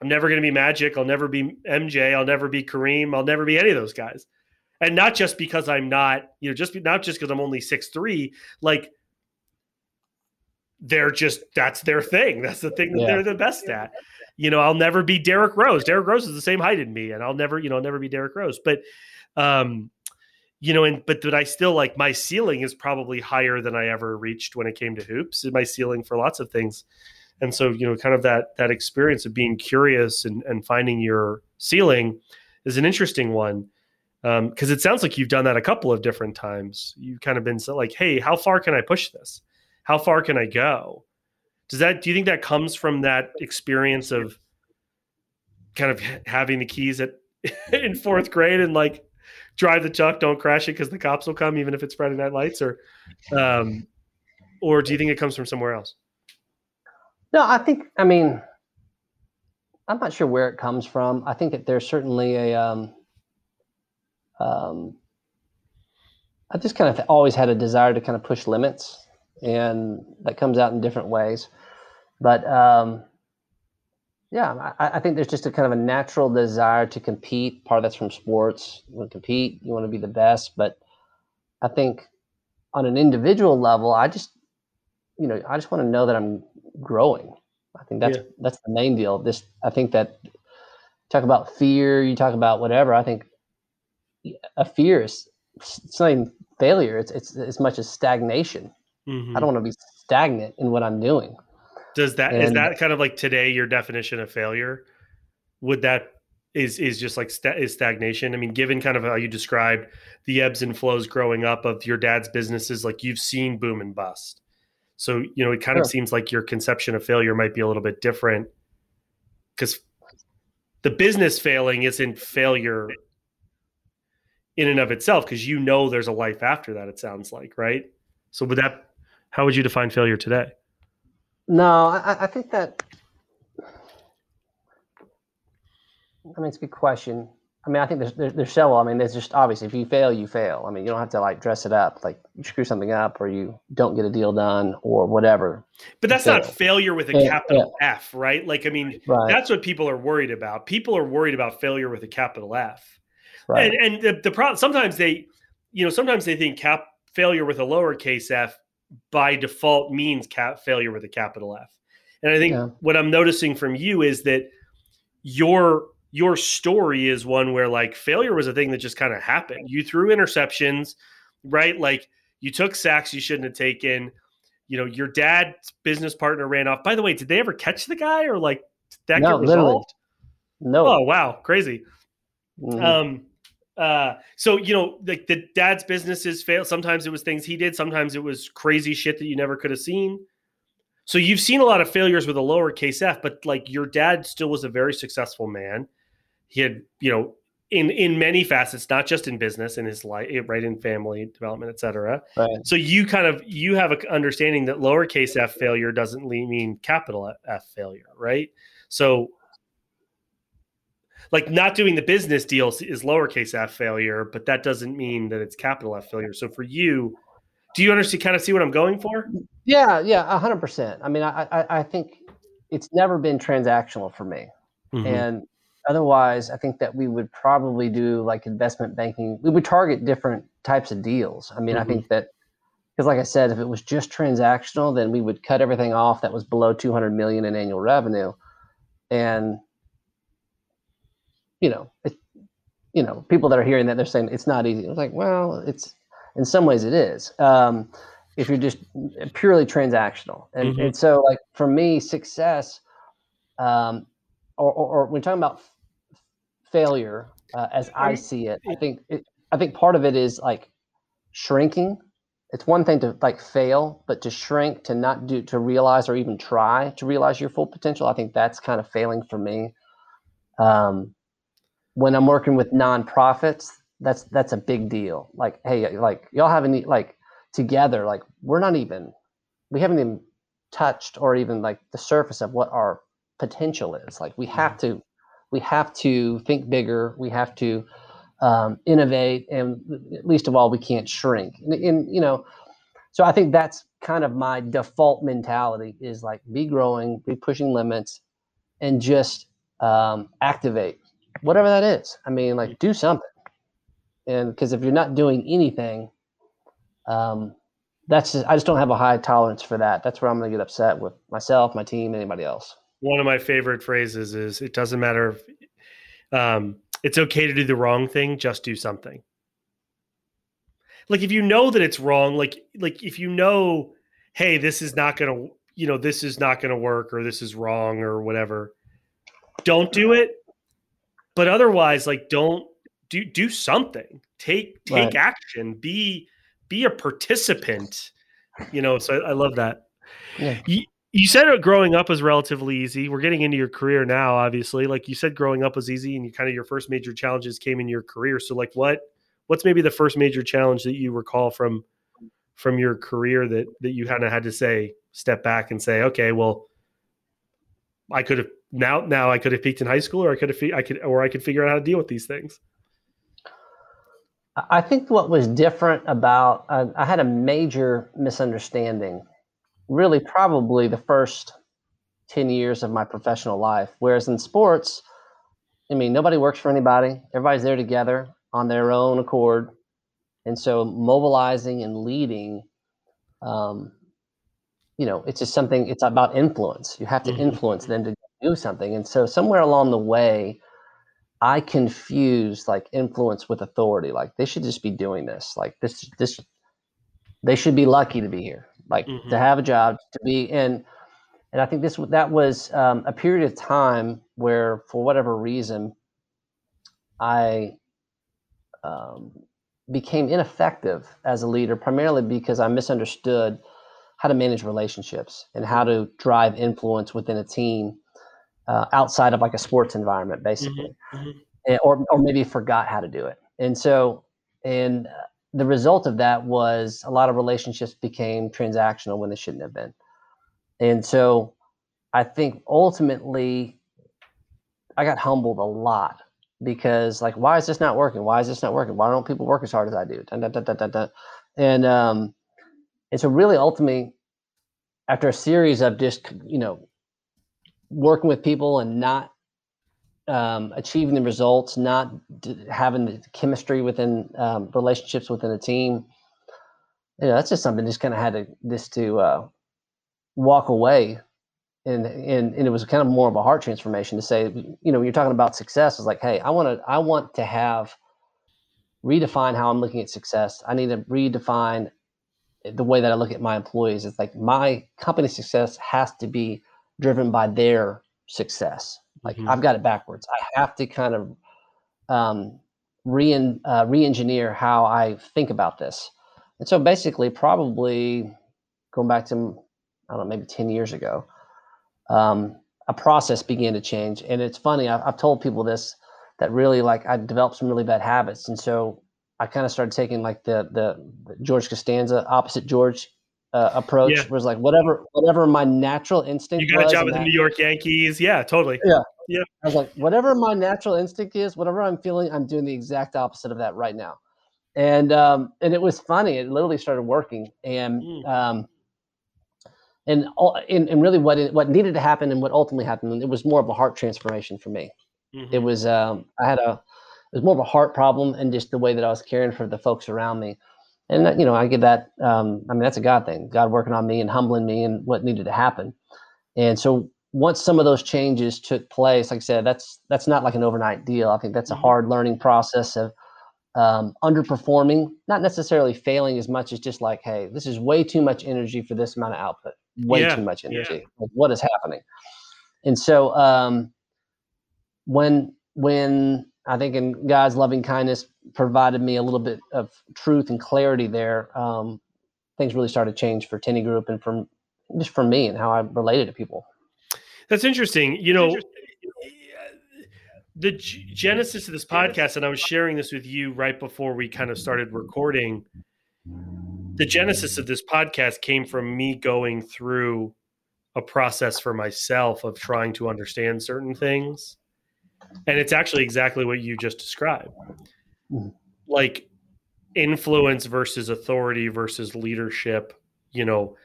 I'm never going to be Magic. I'll never be MJ. I'll never be Kareem. I'll never be any of those guys. And not just because I'm not, you know, just not just because I'm only six three. Like they're just that's their thing. That's the thing that yeah. they're the best at. You know, I'll never be Derrick Rose. Derrick Rose is the same height as me, and I'll never, you know, I'll never be Derrick Rose. But um, you know, and but but I still like my ceiling is probably higher than I ever reached when it came to hoops. My ceiling for lots of things, and so you know, kind of that that experience of being curious and and finding your ceiling is an interesting one. because um, it sounds like you've done that a couple of different times. You've kind of been so like, "Hey, how far can I push this? How far can I go?" Does that? Do you think that comes from that experience of kind of having the keys at in fourth grade and like drive the truck, don't crash it because the cops will come, even if it's Friday night lights, or um, or do you think it comes from somewhere else? No, I think. I mean, I'm not sure where it comes from. I think that there's certainly a um, um, I just kind of always had a desire to kind of push limits, and that comes out in different ways. But um, yeah, I, I, think there's just a kind of a natural desire to compete. Part of that's from sports. You want to compete, you want to be the best. But I think on an individual level, I just, you know, I just want to know that I'm growing. I think that's yeah. that's the main deal. This, I think that talk about fear, you talk about whatever. I think a fear is it's not even failure. It's it's as much as stagnation. Mm-hmm. I don't want to be stagnant in what I'm doing. Does that and, is that kind of like today your definition of failure? Would that is is just like st- is stagnation? I mean, given kind of how you described the ebbs and flows growing up of your dad's businesses, like you've seen boom and bust. So you know, it kind sure. of seems like your conception of failure might be a little bit different because the business failing isn't failure in and of itself because you know there's a life after that it sounds like right? So would that how would you define failure today? No i, I think that i mean it's a good question i mean i think there's there's, there's several i mean there's just obviously if you fail you fail i mean you don't have to like dress it up like you screw something up or you don't get a deal done or whatever but that's not failure with a capital yeah. f right like i mean right. that's what people are worried about people are worried about failure with a capital f Right. And, and the, the problem sometimes they, you know, sometimes they think cap failure with a lowercase f by default means cap failure with a capital F. And I think yeah. what I'm noticing from you is that your your story is one where like failure was a thing that just kind of happened. You threw interceptions, right? Like you took sacks you shouldn't have taken. You know, your dad's business partner ran off. By the way, did they ever catch the guy or like that no, get resolved? Literally. No. Oh wow, crazy. Mm-hmm. Um uh, so you know, like the, the dad's businesses fail. Sometimes it was things he did. Sometimes it was crazy shit that you never could have seen. So you've seen a lot of failures with a lowercase f, but like your dad still was a very successful man. He had, you know, in in many facets, not just in business, in his life, right in family development, etc. Right. So you kind of you have an understanding that lowercase f failure doesn't mean capital F failure, right? So like not doing the business deal is lowercase f failure, but that doesn't mean that it's capital F failure. So for you, do you understand kind of see what I'm going for? Yeah, yeah, hundred percent. I mean, I, I, I think it's never been transactional for me, mm-hmm. and otherwise, I think that we would probably do like investment banking. We would target different types of deals. I mean, mm-hmm. I think that because, like I said, if it was just transactional, then we would cut everything off that was below 200 million in annual revenue, and you know, it, you know, people that are hearing that they're saying it's not easy. It's like, well, it's in some ways it is. Um, if you're just purely transactional, and, mm-hmm. and so like for me, success, um, or, or, or when talking about failure, uh, as I see it, I think it, I think part of it is like shrinking. It's one thing to like fail, but to shrink, to not do, to realize or even try to realize your full potential. I think that's kind of failing for me. Um, when I'm working with nonprofits, that's that's a big deal. Like, hey, like y'all haven't like together, like we're not even we haven't even touched or even like the surface of what our potential is. Like we have to we have to think bigger. We have to um, innovate, and least of all, we can't shrink. And, and you know, so I think that's kind of my default mentality is like be growing, be pushing limits, and just um, activate whatever that is. I mean, like do something. And because if you're not doing anything, um, that's just, I just don't have a high tolerance for that. That's where I'm going to get upset with myself, my team, anybody else. One of my favorite phrases is it doesn't matter if um, it's okay to do the wrong thing, just do something. Like if you know that it's wrong, like like if you know, hey, this is not going to, you know, this is not to work or this is wrong or whatever, don't do it but otherwise like don't do do something. Take take right. action. Be be a participant. You know, so I, I love that. Yeah. You, you said growing up was relatively easy. We're getting into your career now, obviously. Like you said, growing up was easy, and you kind of your first major challenges came in your career. So, like, what what's maybe the first major challenge that you recall from from your career that that you kind of had to say step back and say, okay, well, I could have now now I could have peaked in high school, or I could have I could or I could figure out how to deal with these things. I think what was different about uh, I had a major misunderstanding really probably the first 10 years of my professional life. Whereas in sports, I mean, nobody works for anybody, everybody's there together on their own accord. And so mobilizing and leading, um, you know, it's just something, it's about influence. You have to mm-hmm. influence them to do something. And so somewhere along the way, I confused like influence with authority. Like they should just be doing this. Like this, this, they should be lucky to be here like mm-hmm. to have a job, to be in. And I think this that was um, a period of time where, for whatever reason, I um, became ineffective as a leader, primarily because I misunderstood how to manage relationships and how to drive influence within a team uh, outside of like a sports environment, basically, mm-hmm. mm-hmm. And, or or maybe forgot how to do it. And so, and the result of that was a lot of relationships became transactional when they shouldn't have been. And so I think ultimately I got humbled a lot because like why is this not working? Why is this not working? Why don't people work as hard as I do? Dun, dun, dun, and um and so really ultimately after a series of just you know working with people and not um, achieving the results, not d- having the chemistry within um, relationships within a team. You know, that's just something just kind of had to this to uh, walk away, and and and it was kind of more of a heart transformation to say, you know, when you're talking about success, it's like, hey, I want to I want to have redefine how I'm looking at success. I need to redefine the way that I look at my employees. It's like my company success has to be driven by their success like mm-hmm. I've got it backwards. I have to kind of um, re uh, re-engineer how I think about this. And so basically, probably going back to I don't know, maybe ten years ago, um, a process began to change. And it's funny. I've, I've told people this that really like I developed some really bad habits, and so I kind of started taking like the, the the George Costanza opposite George uh, approach yeah. was like whatever whatever my natural instinct. You got a job with the New York Yankees, yeah, totally. Yeah, yeah. I was like, whatever my natural instinct is, whatever I'm feeling, I'm doing the exact opposite of that right now. And um, and it was funny. It literally started working, and mm. um, and, and and really what it, what needed to happen and what ultimately happened, it was more of a heart transformation for me. Mm-hmm. It was um, I had a it was more of a heart problem and just the way that I was caring for the folks around me and you know, I give that. Um, I mean, that's a God thing. God working on me and humbling me and what needed to happen. And so once some of those changes took place, like I said, that's that's not like an overnight deal. I think that's a mm-hmm. hard learning process of um, underperforming, not necessarily failing as much as just like, hey, this is way too much energy for this amount of output. Way yeah, too much energy. Yeah. Like, what is happening? And so um, when when I think in God's loving kindness provided me a little bit of truth and clarity there. Um, things really started to change for Tenney Group and from just for me and how I related to people. That's interesting. You know, interesting. the g- genesis of this podcast, and I was sharing this with you right before we kind of started recording. The genesis of this podcast came from me going through a process for myself of trying to understand certain things and it's actually exactly what you just described mm-hmm. like influence versus authority versus leadership you know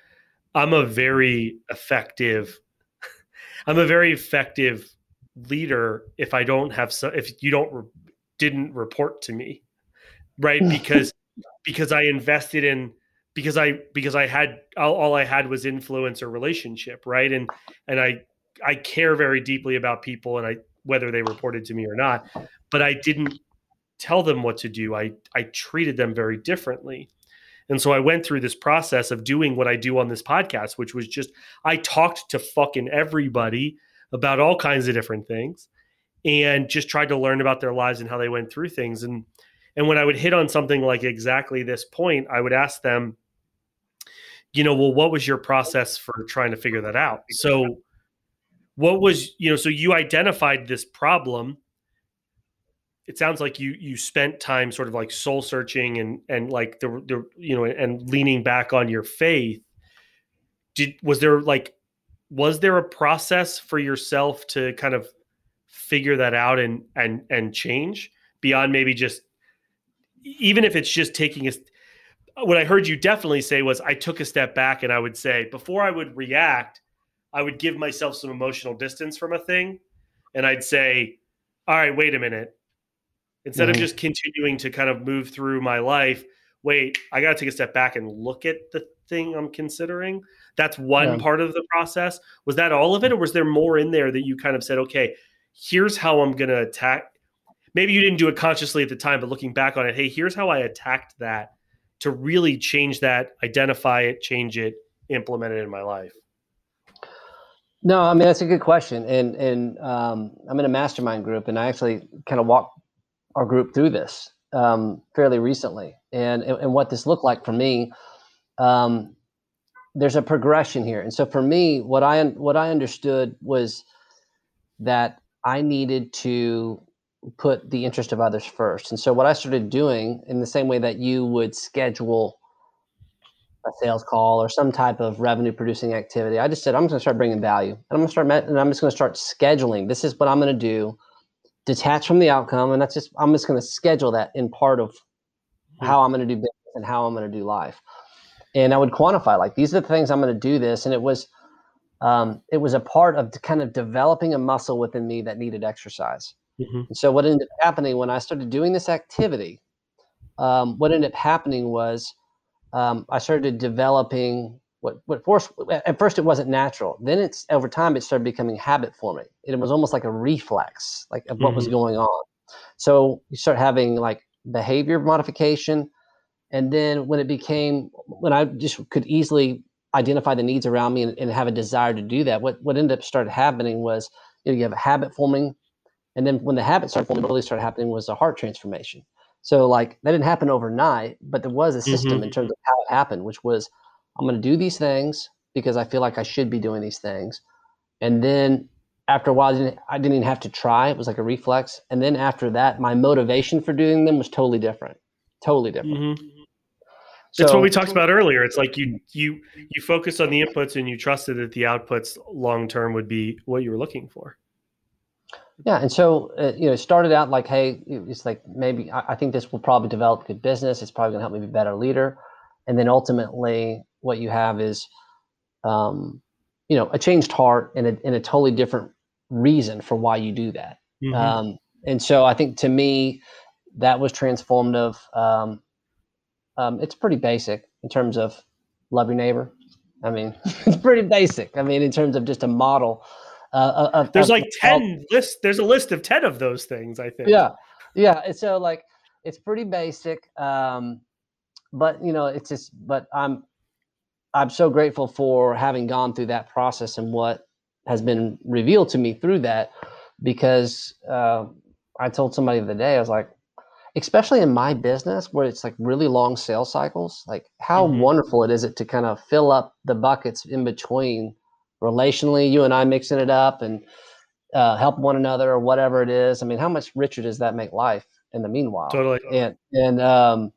i'm a very effective i'm a very effective leader if i don't have so if you don't re- didn't report to me right because because i invested in because i because i had all, all i had was influence or relationship right and and i i care very deeply about people and i whether they reported to me or not. But I didn't tell them what to do. I I treated them very differently. And so I went through this process of doing what I do on this podcast, which was just I talked to fucking everybody about all kinds of different things. and just tried to learn about their lives and how they went through things. And and when I would hit on something like exactly this point, I would ask them, you know, well, what was your process for trying to figure that out? So what was, you know, so you identified this problem. It sounds like you you spent time sort of like soul searching and and like the the you know and leaning back on your faith. Did was there like was there a process for yourself to kind of figure that out and and and change beyond maybe just even if it's just taking a what I heard you definitely say was I took a step back and I would say before I would react, I would give myself some emotional distance from a thing and I'd say, all right, wait a minute. Instead mm-hmm. of just continuing to kind of move through my life, wait, I got to take a step back and look at the thing I'm considering. That's one yeah. part of the process. Was that all of it or was there more in there that you kind of said, okay, here's how I'm going to attack. Maybe you didn't do it consciously at the time, but looking back on it, hey, here's how I attacked that to really change that, identify it, change it, implement it in my life. No, I mean that's a good question, and and um, I'm in a mastermind group, and I actually kind of walked our group through this um, fairly recently, and, and, and what this looked like for me. Um, there's a progression here, and so for me, what I what I understood was that I needed to put the interest of others first. And so what I started doing in the same way that you would schedule a sales call or some type of revenue producing activity, I just said, I'm going to start bringing value and I'm going to start, and I'm just going to start scheduling. This is what I'm going to do detach from the outcome. And that's just, I'm just going to schedule that in part of hmm. how I'm going to do business and how I'm going to do life. And I would quantify like, these are the things I'm going to do this. And it was, um, it was a part of kind of developing a muscle within me that needed exercise. Mm-hmm. And so what ended up happening when I started doing this activity, um, what ended up happening was um, I started developing what what force at first it wasn't natural. Then it's over time it started becoming habit forming. It was almost like a reflex, like of what mm-hmm. was going on. So you start having like behavior modification, and then when it became when I just could easily identify the needs around me and, and, have a desire to do that. What what ended up started happening was you know you have a habit forming, and then when the habit started forming, what really started happening was a heart transformation. So like that didn't happen overnight, but there was a system mm-hmm. in terms of how it happened, which was I'm going to do these things because I feel like I should be doing these things, and then after a while, I didn't, I didn't even have to try. It was like a reflex, and then after that, my motivation for doing them was totally different, totally different. Mm-hmm. That's what we talked about earlier. It's like you you you focus on the inputs and you trusted that the outputs long term would be what you were looking for. Yeah, and so uh, you know, it started out like, hey, it's like maybe I, I think this will probably develop good business. It's probably going to help me be a better leader, and then ultimately, what you have is, um, you know, a changed heart and a, and a totally different reason for why you do that. Mm-hmm. Um, and so, I think to me, that was transformative. Um, um, it's pretty basic in terms of love your neighbor. I mean, it's pretty basic. I mean, in terms of just a model. Uh, of, there's of, like 10 of, lists. There's a list of 10 of those things, I think. Yeah. Yeah. And so like, it's pretty basic. Um, but you know, it's just, but I'm, I'm so grateful for having gone through that process and what has been revealed to me through that, because, uh, I told somebody the other day, I was like, especially in my business where it's like really long sales cycles like how mm-hmm. wonderful it is it to kind of fill up the buckets in between relationally you and i mixing it up and uh, help one another or whatever it is. I mean how much richer does that make life in the meanwhile? Totally. And and um,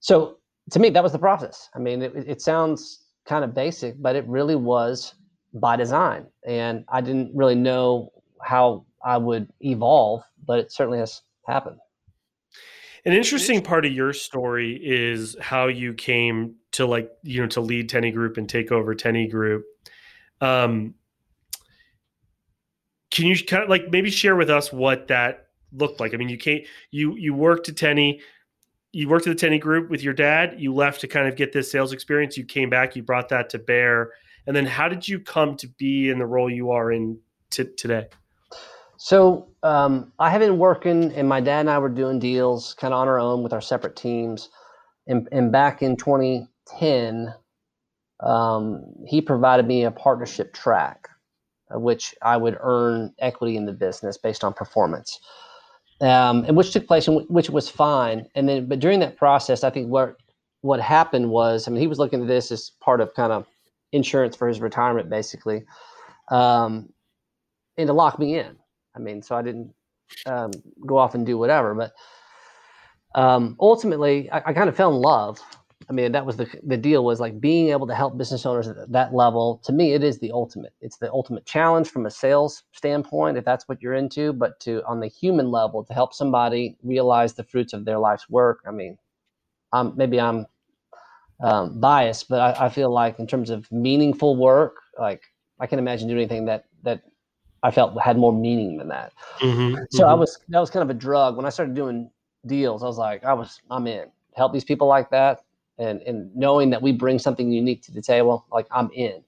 so to me that was the process i mean it, it sounds kind of basic but it really was by design and i didn't really know how i would evolve but it certainly has happened an interesting part of your story is how you came to like you know to lead Tenney Group and take over Tenney Group. Um, can you kind of like maybe share with us what that looked like? I mean, you came you you worked at Tenney, you worked at the Tenney Group with your dad. You left to kind of get this sales experience. You came back, you brought that to bear, and then how did you come to be in the role you are in t- today? So um, I have been working, and my dad and I were doing deals kind of on our own with our separate teams. And, and back in 2010, um, he provided me a partnership track. uh, which I would earn equity in the business based on performance, um, and which took place, and which was fine. And then, but during that process, I think what what happened was, I mean, he was looking at this as part of kind of insurance for his retirement, basically, um, and to lock me in. I mean, so I didn't um, go off and do whatever, but um, ultimately, I, I kind of fell in love I mean, that was the the deal was like being able to help business owners at that level. To me, it is the ultimate. It's the ultimate challenge from a sales standpoint, if that's what you're into. But to on the human level, to help somebody realize the fruits of their life's work. I mean, I'm maybe I'm um, biased, but I, I feel like in terms of meaningful work, like I can imagine doing anything that that I felt had more meaning than that. Mm-hmm, so mm-hmm. I was that was kind of a drug when I started doing deals. I was like, I was I'm in help these people like that and and knowing that we bring something unique to the table, like I'm in.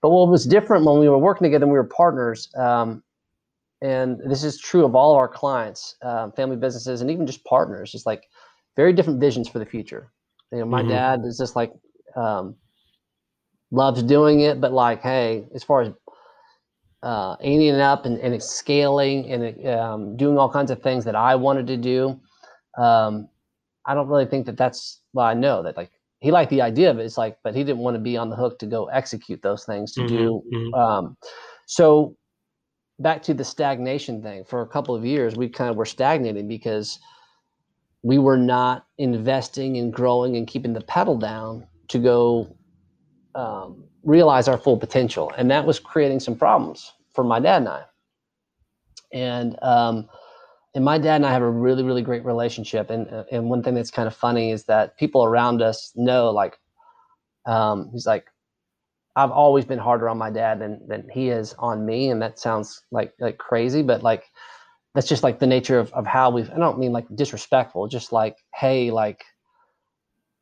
But what was different when we were working together and we were partners, um, and this is true of all of our clients, um, family businesses, and even just partners, just like very different visions for the future. You know, my mm-hmm. dad is just like um, loves doing it, but like, hey, as far as uh, aiming up and, and scaling and um, doing all kinds of things that I wanted to do, um, I don't really think that that's well. I know that like he liked the idea of it. It's like, but he didn't want to be on the hook to go execute those things to mm-hmm, do. Mm-hmm. Um, so back to the stagnation thing. For a couple of years, we kind of were stagnating because we were not investing and growing and keeping the pedal down to go um, realize our full potential, and that was creating some problems for my dad and I. And um, and my dad and I have a really, really great relationship. And uh, and one thing that's kind of funny is that people around us know, like, um, he's like, I've always been harder on my dad than than he is on me, and that sounds like like crazy, but like that's just like the nature of of how we've. I don't mean like disrespectful, just like, hey, like.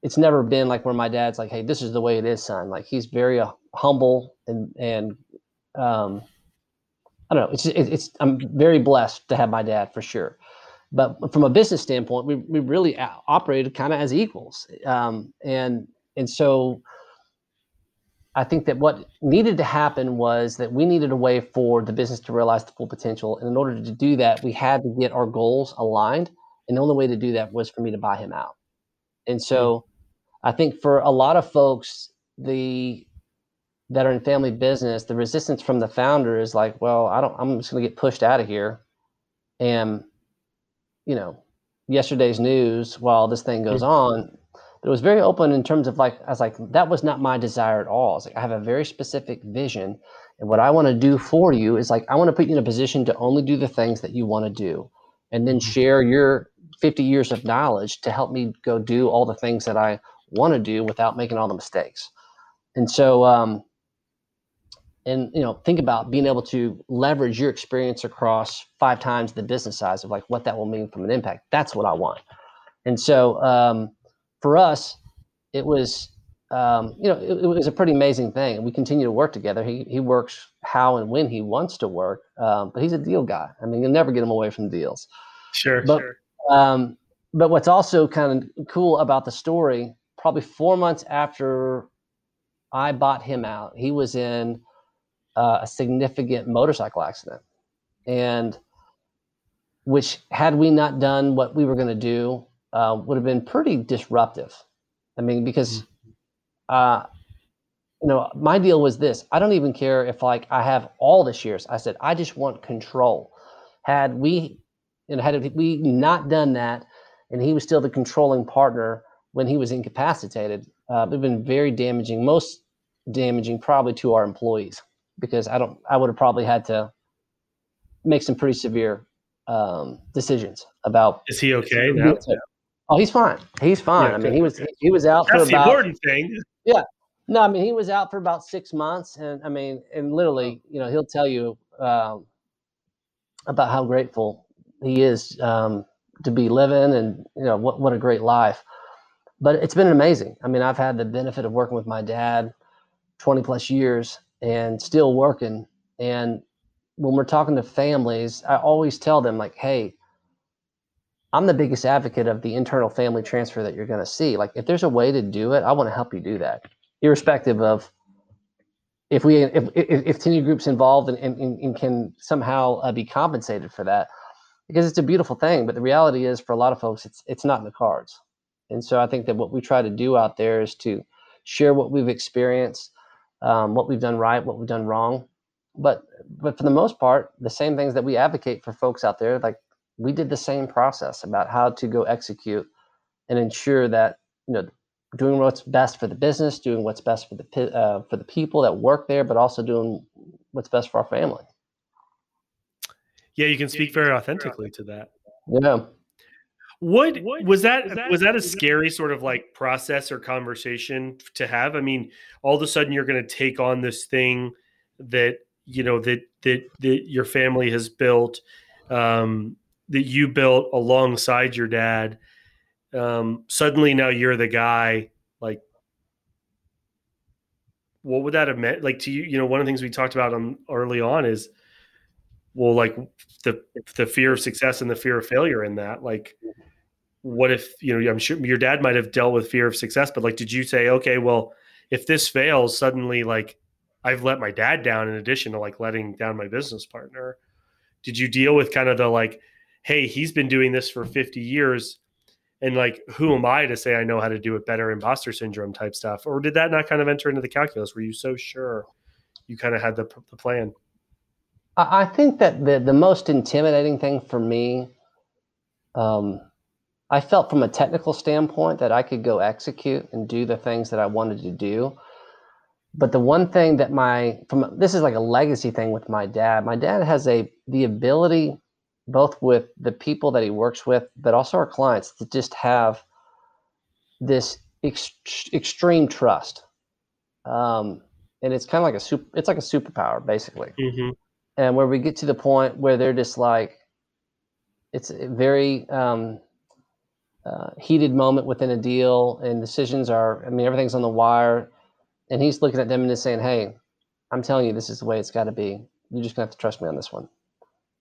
It's never been like where my dad's like, "Hey, this is the way it is, son." Like he's very uh, humble and and um, I don't know. It's, it's, I'm very blessed to have my dad for sure. But from a business standpoint, we, we really operated kind of as equals. Um, and, and so I think that what needed to happen was that we needed a way for the business to realize the full potential. And in order to do that, we had to get our goals aligned. And the only way to do that was for me to buy him out. And so mm-hmm. I think for a lot of folks, the that are in family business, the resistance from the founder is like, well, I don't, I'm just going to get pushed out of here. And, you know, yesterday's news, while this thing goes on, it was very open in terms of like, I was like, that was not my desire at all. It's like, I have a very specific vision. And what I want to do for you is like, I want to put you in a position to only do the things that you want to do and then mm-hmm. share your 50 years of knowledge to help me go do all the things that I want to do without making all the mistakes. And so, um, and you know think about being able to leverage your experience across five times the business size of like what that will mean from an impact. That's what i want. And so um, for us it was um, you know it, it, was a pretty amazing thing and we continue to work together. He, he works how and when he wants to work um, but he's a deal guy. I mean you'll never get him away from deals. Sure but, sure. um, but what's also kind of cool about the story probably four months after i bought him out he was in uh, a significant motorcycle accident, and which had we not done what we were going to do, uh, would have been pretty disruptive. I mean, because mm-hmm. uh, you know, my deal was this: I don't even care if like I have all the shares. I said I just want control. Had we, you know, had we not done that, and he was still the controlling partner when he was incapacitated, uh, it would have been very damaging. Most damaging, probably to our employees because I don't I would have probably had to make some pretty severe um, decisions about. Is he okay now? Oh, he's fine. He's fine. Yeah, I mean, he was he was out That's for about. the important thing. Yeah. No, I mean he was out for about six months, and I mean, and literally, you know, he'll tell you um, about how grateful he is um, to be living, and you know what what a great life. But it's been amazing. I mean, I've had the benefit of working with my dad twenty plus years, and still working. And when we're talking to families, I always tell them, like, hey, I'm the biggest advocate of the internal family transfer that you're going to see. Like, if there's a way to do it, I want to help you do that, irrespective of if we if if, if Tenney Group's involved and, and, and can somehow uh, be compensated for that because it's a beautiful thing but the reality is for a lot of folks it's it's not in the cards and so i think that what we try to do out there is to share what we've experienced um, what we've done right what we've done wrong but but for the most part the same things that we advocate for folks out there like we did the same process about how to go execute and ensure that you know doing what's best for the business, doing what's best for the uh, for the people that work there, but also doing what's best for our family. Yeah, you can speak very authentically to that. Yeah. What was that? Was that a scary sort of like process or conversation to have? I mean, all of a sudden you're going to take on this thing that you know that that that your family has built, um, that you built alongside your dad um, suddenly now you're the guy like what would that have meant like to you you know one of the things we talked about on early on is well like the the fear of success and the fear of failure in that like what if you know i'm sure your dad might have dealt with fear of success but like did you say okay well if this fails suddenly like i've let my dad down in addition to like letting down my business partner? Did you deal with kind of the like hey he's been doing this for 50 years and like who am i to say i know how to do it better imposter syndrome type stuff? Or did that not kind of enter into the calculus? Were you so sure you kind of had the, the plan? I think that the, the most intimidating thing for me um, i felt from a technical standpoint that i could go execute and do the things that i wanted to do but the one thing that my from this is like a legacy thing with my dad my dad has a the ability both with the people that he works with, but also our clients to just have this ex- extreme trust. Um, and it's kind of like a super, it's like a superpower basically. Mm-hmm. And where we get to the point where they're just like, it's very um, uh, heated moment within a deal, and decisions are. I mean, everything's on the wire, and he's looking at them and just saying, "Hey, I'm telling you, this is the way it's got to be. You're just gonna have to trust me on this one."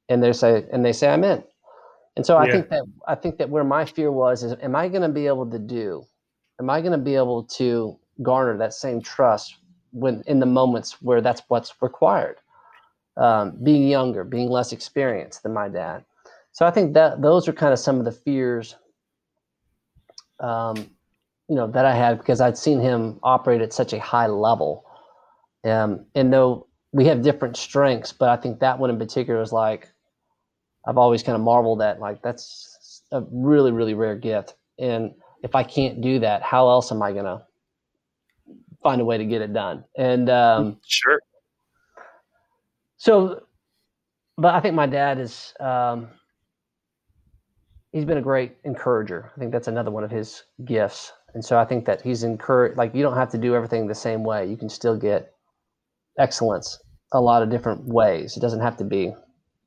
and they say and they say I'm in. And so I think that I think that where my fear was is am I going to be able to do am I going to be able to garner that same trust when in the moments where that's what's required um, being younger being less experienced than my dad so i think that those are kind of some of the fears um, you know that i had because i'd seen him operate at such a high level um, and though we have different strengths but i think that one in particular was like I've always kind of marveled at like that's a really really rare gift, and if I can't do that, how else am I gonna find a way to get it done? And um, sure. So, but I think my dad is um, he's been a great encourager. I think that's another one of his gifts. And so I think that he's encouraged, like, you don't have to do everything the same way. You can still get excellence a lot of different ways. It doesn't have to be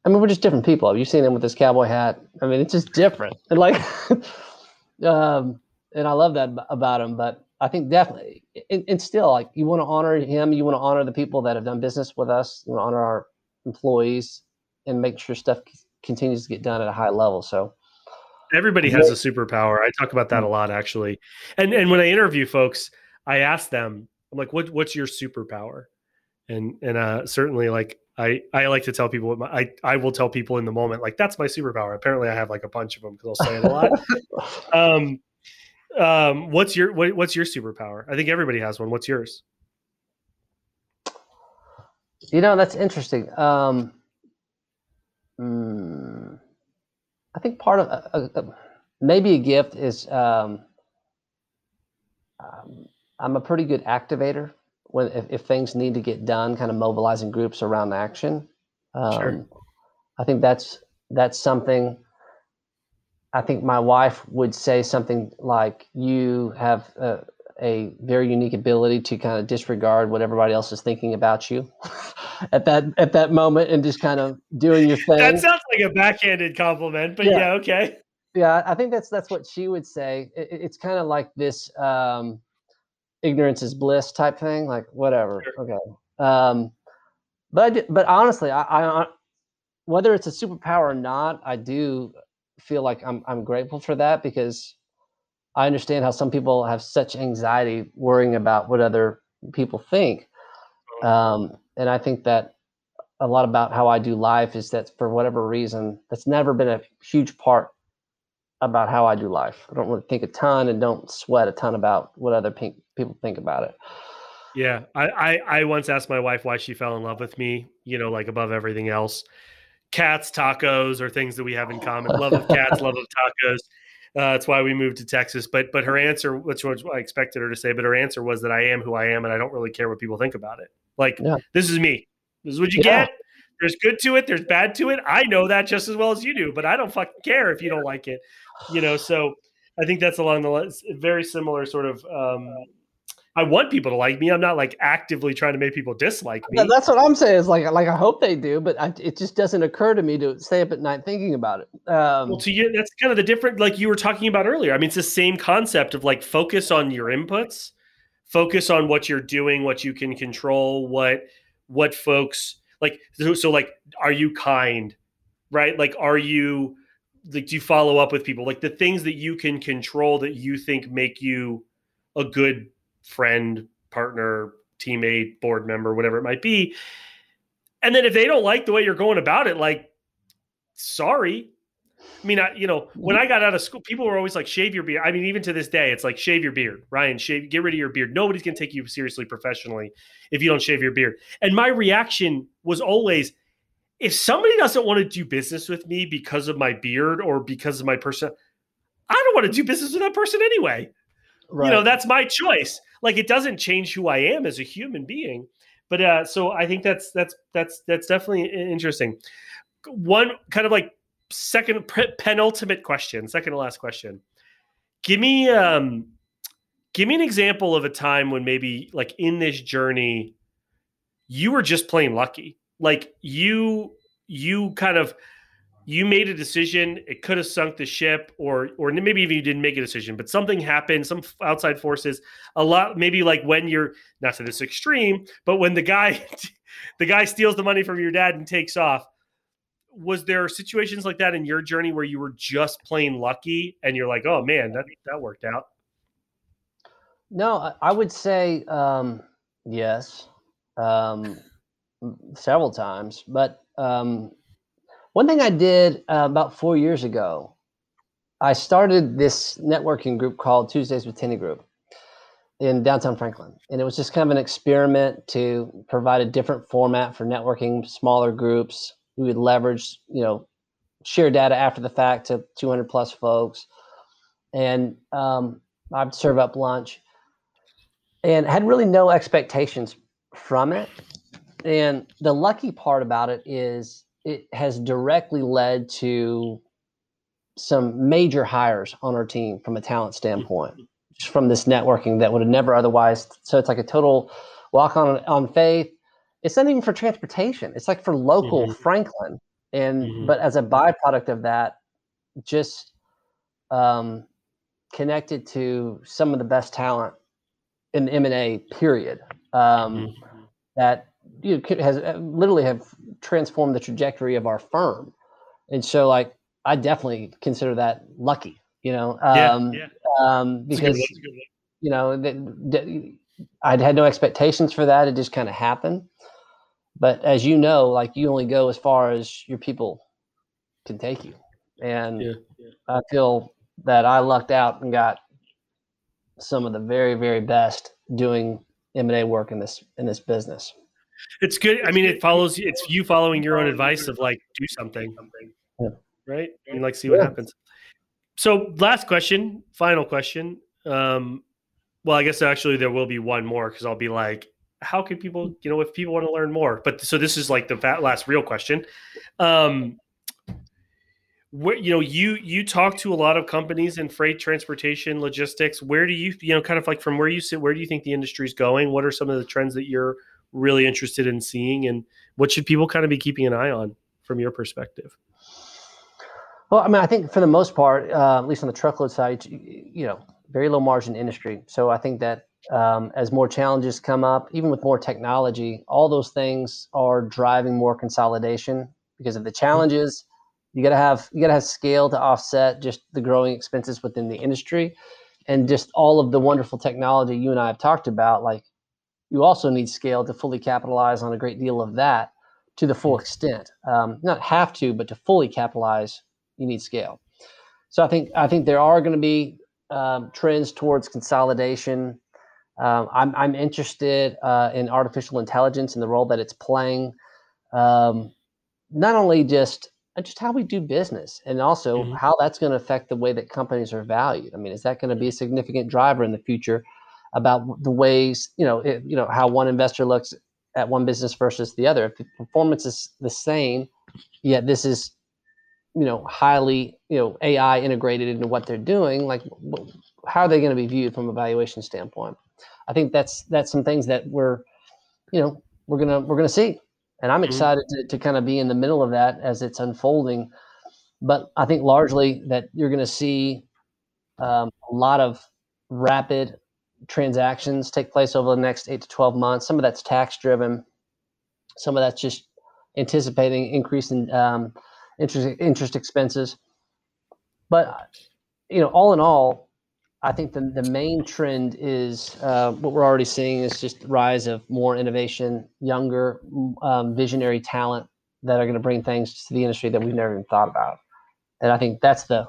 I mean, we're just different people. Have you seen him with this cowboy hat? I mean, it's just different. And like, um, and I love that about him. But I think definitely, and, and still, like, you want to honor him. You want to honor the people that have done business with us. You want to honor our employees and make sure stuff c- continues to get done at a high level. So, everybody has a superpower. I talk about that a lot, actually. And and when I interview folks, I ask them, I'm like, what what's your superpower? And and uh, certainly, like I, I like to tell people what my, I, I will tell people in the moment like that's my superpower. Apparently, I have like a bunch of them because I'll say it a lot. um, um, what's your what, what's your superpower? I think everybody has one. What's yours? You know, that's interesting. Um, mm, I think part of uh, uh, maybe a gift is um, um, I'm a pretty good activator when if, if things need to get done, kind of mobilizing groups around action. Um, sure. I think that's that's something. I think my wife would say something like, "You have a, a very unique ability to kind of disregard what everybody else is thinking about you at that at that moment, and just kind of doing your thing." That sounds like a backhanded compliment, but yeah, yeah okay. Yeah, I think that's that's what she would say. It, it's kind of like this. Um, ignorance is bliss type thing. Like whatever. Sure. Okay. Um, but but honestly, I, I whether it's a superpower or not, I do feel like I'm I'm grateful for that because I understand how some people have such anxiety worrying about what other people think. Um, and I think that a lot about how I do life is that for whatever reason, that's never been a huge part about how I do life. I don't really think a ton and don't sweat a ton about what other pe- people think about it. Yeah, I, I I once asked my wife why she fell in love with me. You know, like above everything else, cats, tacos, or things that we have in common. Love of cats, love of tacos. Uh, that's why we moved to Texas. But but her answer, which was I expected her to say, but her answer was that I am who I am, and I don't really care what people think about it. Like yeah. this is me. This is what you yeah. get. There's good to it. There's bad to it. I know that just as well as you do, but I don't fucking care if you don't like it. You know, so I think that's along the lines, very similar sort of um, I want people to like me. I'm not like actively trying to make people dislike me. That's what I'm saying. Is like, like I hope they do, but I, it just doesn't occur to me to stay up at night thinking about it. Um, well, to you, that's kind of the different, like you were talking about earlier. I mean, it's the same concept of like focus on your inputs, focus on what you're doing, what you can control, what what folks like. So, so like, are you kind, right? Like, are you like, do you follow up with people? Like the things that you can control that you think make you a good friend, partner, teammate, board member, whatever it might be. And then if they don't like the way you're going about it, like, sorry. I mean, I, you know, when I got out of school, people were always like, shave your beard. I mean, even to this day, it's like, shave your beard, Ryan, shave, get rid of your beard. Nobody's going to take you seriously professionally if you don't shave your beard. And my reaction was always, if somebody doesn't want to do business with me because of my beard or because of my person, I don't want to do business with that person anyway. Right. You know, that's my choice. Like it doesn't change who I am as a human being. But uh, so I think that's that's that's that's definitely interesting. One kind of like second penultimate question, second to last question. Give me um give me an example of a time when maybe like in this journey you were just plain lucky. Like you you kind of you made a decision it could have sunk the ship or or maybe even you didn't make a decision but something happened some outside forces a lot maybe like when you're not to this extreme but when the guy the guy steals the money from your dad and takes off was there situations like that in your journey where you were just plain lucky and you're like oh man that that worked out no i would say um yes um several times but um one thing I did uh, about four years ago, I started this networking group called Tuesdays with Tenney Group in downtown Franklin. And it was just kind of an experiment to provide a different format for networking smaller groups. We would leverage, you know, share data after the fact to 200 plus folks. And um, I'd serve up lunch and had really no expectations from it. And the lucky part about it is it has directly led to some major hires on our team from a talent standpoint, just from this networking that would have never otherwise. So it's like a total walk on on faith. It's not even for transportation. It's like for local mm-hmm. Franklin, and mm-hmm. but as a byproduct of that, just um, connected to some of the best talent in M and A. Period. Um, mm-hmm. That you know, has uh, literally have transformed the trajectory of our firm. And so, like, I definitely consider that lucky, you know, um, yeah, yeah. Um, because, you know, I'd had no expectations for that. It just kind of happened. But as you know, like, you only go as far as your people can take you. And yeah, I feel that I lucked out and got some of the very, very best doing M&A work in this in this business. It's good. I mean, it follows. It's you following your own advice of like do something, yeah. right? And like see what yeah. happens. So, last question, final question. Um, well, I guess actually there will be one more because I'll be like, how can people, you know, if people want to learn more? But so this is like the last real question. Um, where, you know, you you talk to a lot of companies in freight transportation, logistics. Where do you, you know, kind of like from where you sit, where do you think the industry is going? What are some of the trends that you're really interested in seeing and what should people kind of be keeping an eye on from your perspective well i mean i think for the most part uh, at least on the truckload side you know very low margin industry so i think that um, as more challenges come up even with more technology all those things are driving more consolidation because of the challenges you got to have you got to have scale to offset just the growing expenses within the industry and just all of the wonderful technology you and i have talked about like you also need scale to fully capitalize on a great deal of that to the full extent. Um, not have to, but to fully capitalize, you need scale. So I think I think there are going to be um, trends towards consolidation. Um, I'm I'm interested uh, in artificial intelligence and the role that it's playing. Um, not only just just how we do business and also mm-hmm. how that's going to affect the way that companies are valued. I mean, is that going to be a significant driver in the future about the ways, you know, it, you know, how one investor looks at one business versus the other? If the performance is the same, yet this is, you know, highly, you know, AI integrated into what they're doing, like how are they going to be viewed from a valuation standpoint? I think that's that's some things that we're, you know, we're gonna we're gonna see and I'm mm-hmm. excited to, to kind of be in the middle of that as it's unfolding. But I think largely that you're going to see um, a lot of rapid transactions take place over the next eight to 12 months. Some of that's tax driven, some of that's just anticipating increase in um, interest interest expenses. But you know, all in all, I think the, the main trend is uh, what we're already seeing is just the rise of more innovation, younger, um, visionary talent that are going to bring things to the industry that we've never even thought about. And I think that's the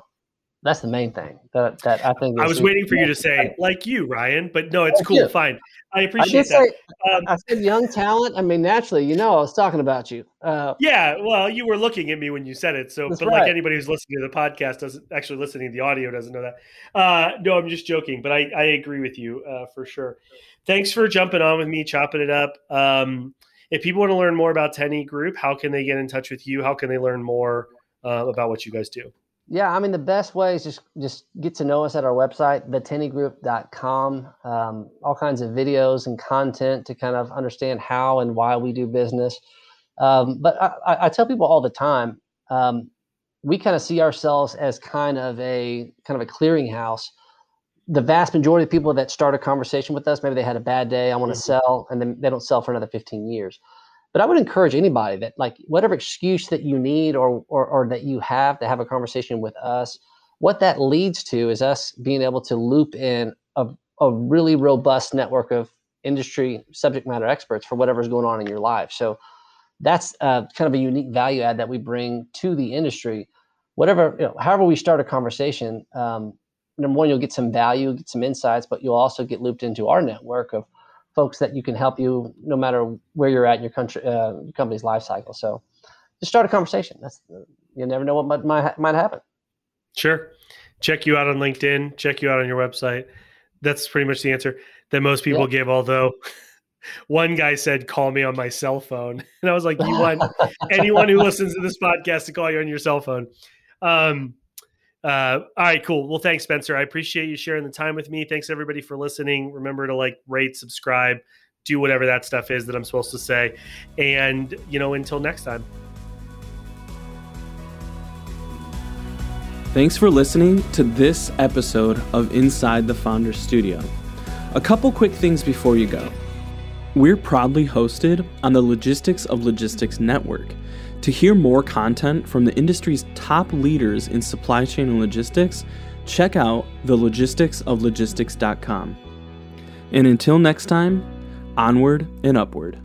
that's the main thing that, that I think. I was waiting for you to say like you, Ryan, but no, it's cool. Fine. I appreciate I that. Say, um, I said young talent. I mean, naturally, you know, I was talking about you. Uh, yeah, well, you were looking at me when you said it. So, but right. like anybody who's listening to the podcast doesn't actually listening to the audio doesn't know that. Uh, no, I'm just joking, but I, I agree with you uh, for sure. Thanks for jumping on with me, chopping it up. Um, if people want to learn more about Tenney Group, how can they get in touch with you? How can they learn more uh, about what you guys do? Yeah, I mean the best way is just just get to know us at our website, thetenneygroup.com. Um, all kinds of videos and content to kind of understand how and why we do business. Um, but I, I, tell people all the time, um, we kind of see ourselves as kind of a kind of a clearinghouse. The vast majority of people that start a conversation with us, maybe they had a bad day, I want to mm-hmm. sell, and then they don't sell for another 15 years. But I would encourage anybody that like whatever excuse that you need or, or or that you have to have a conversation with us, what that leads to is us being able to loop in a, a really robust network of industry subject matter experts for whatever's going on in your life. So that's uh, kind of a unique value add that we bring to the industry. Whatever, you know, however we start a conversation, um, number one, you'll get some value, get some insights, but you'll also get looped into our network of folks that you can help you no matter where you're at in your country uh, company's life cycle. So just start a conversation. That's you never know what might, might might happen. Sure. Check you out on LinkedIn. Check you out on your website. That's pretty much the answer that most people yeah. give. Although one guy said, "Call me on my cell phone," and I was like, "You want anyone who listens to this podcast to call you on your cell phone?" Um, uh, all right, cool. Well, thanks, Spencer. I appreciate you sharing the time with me. Thanks everybody for listening. Remember to like, rate, subscribe, do whatever that stuff is that I'm supposed to say. And, you know, until next time. Thanks for listening to this episode of Inside the Founder Studio. A couple quick things before you go. We're proudly hosted on the Logistics of Logistics Network to hear more content from the industry's top leaders in supply chain and logistics, check out thelogisticsoflogistics.com. And until next time, onward and upward.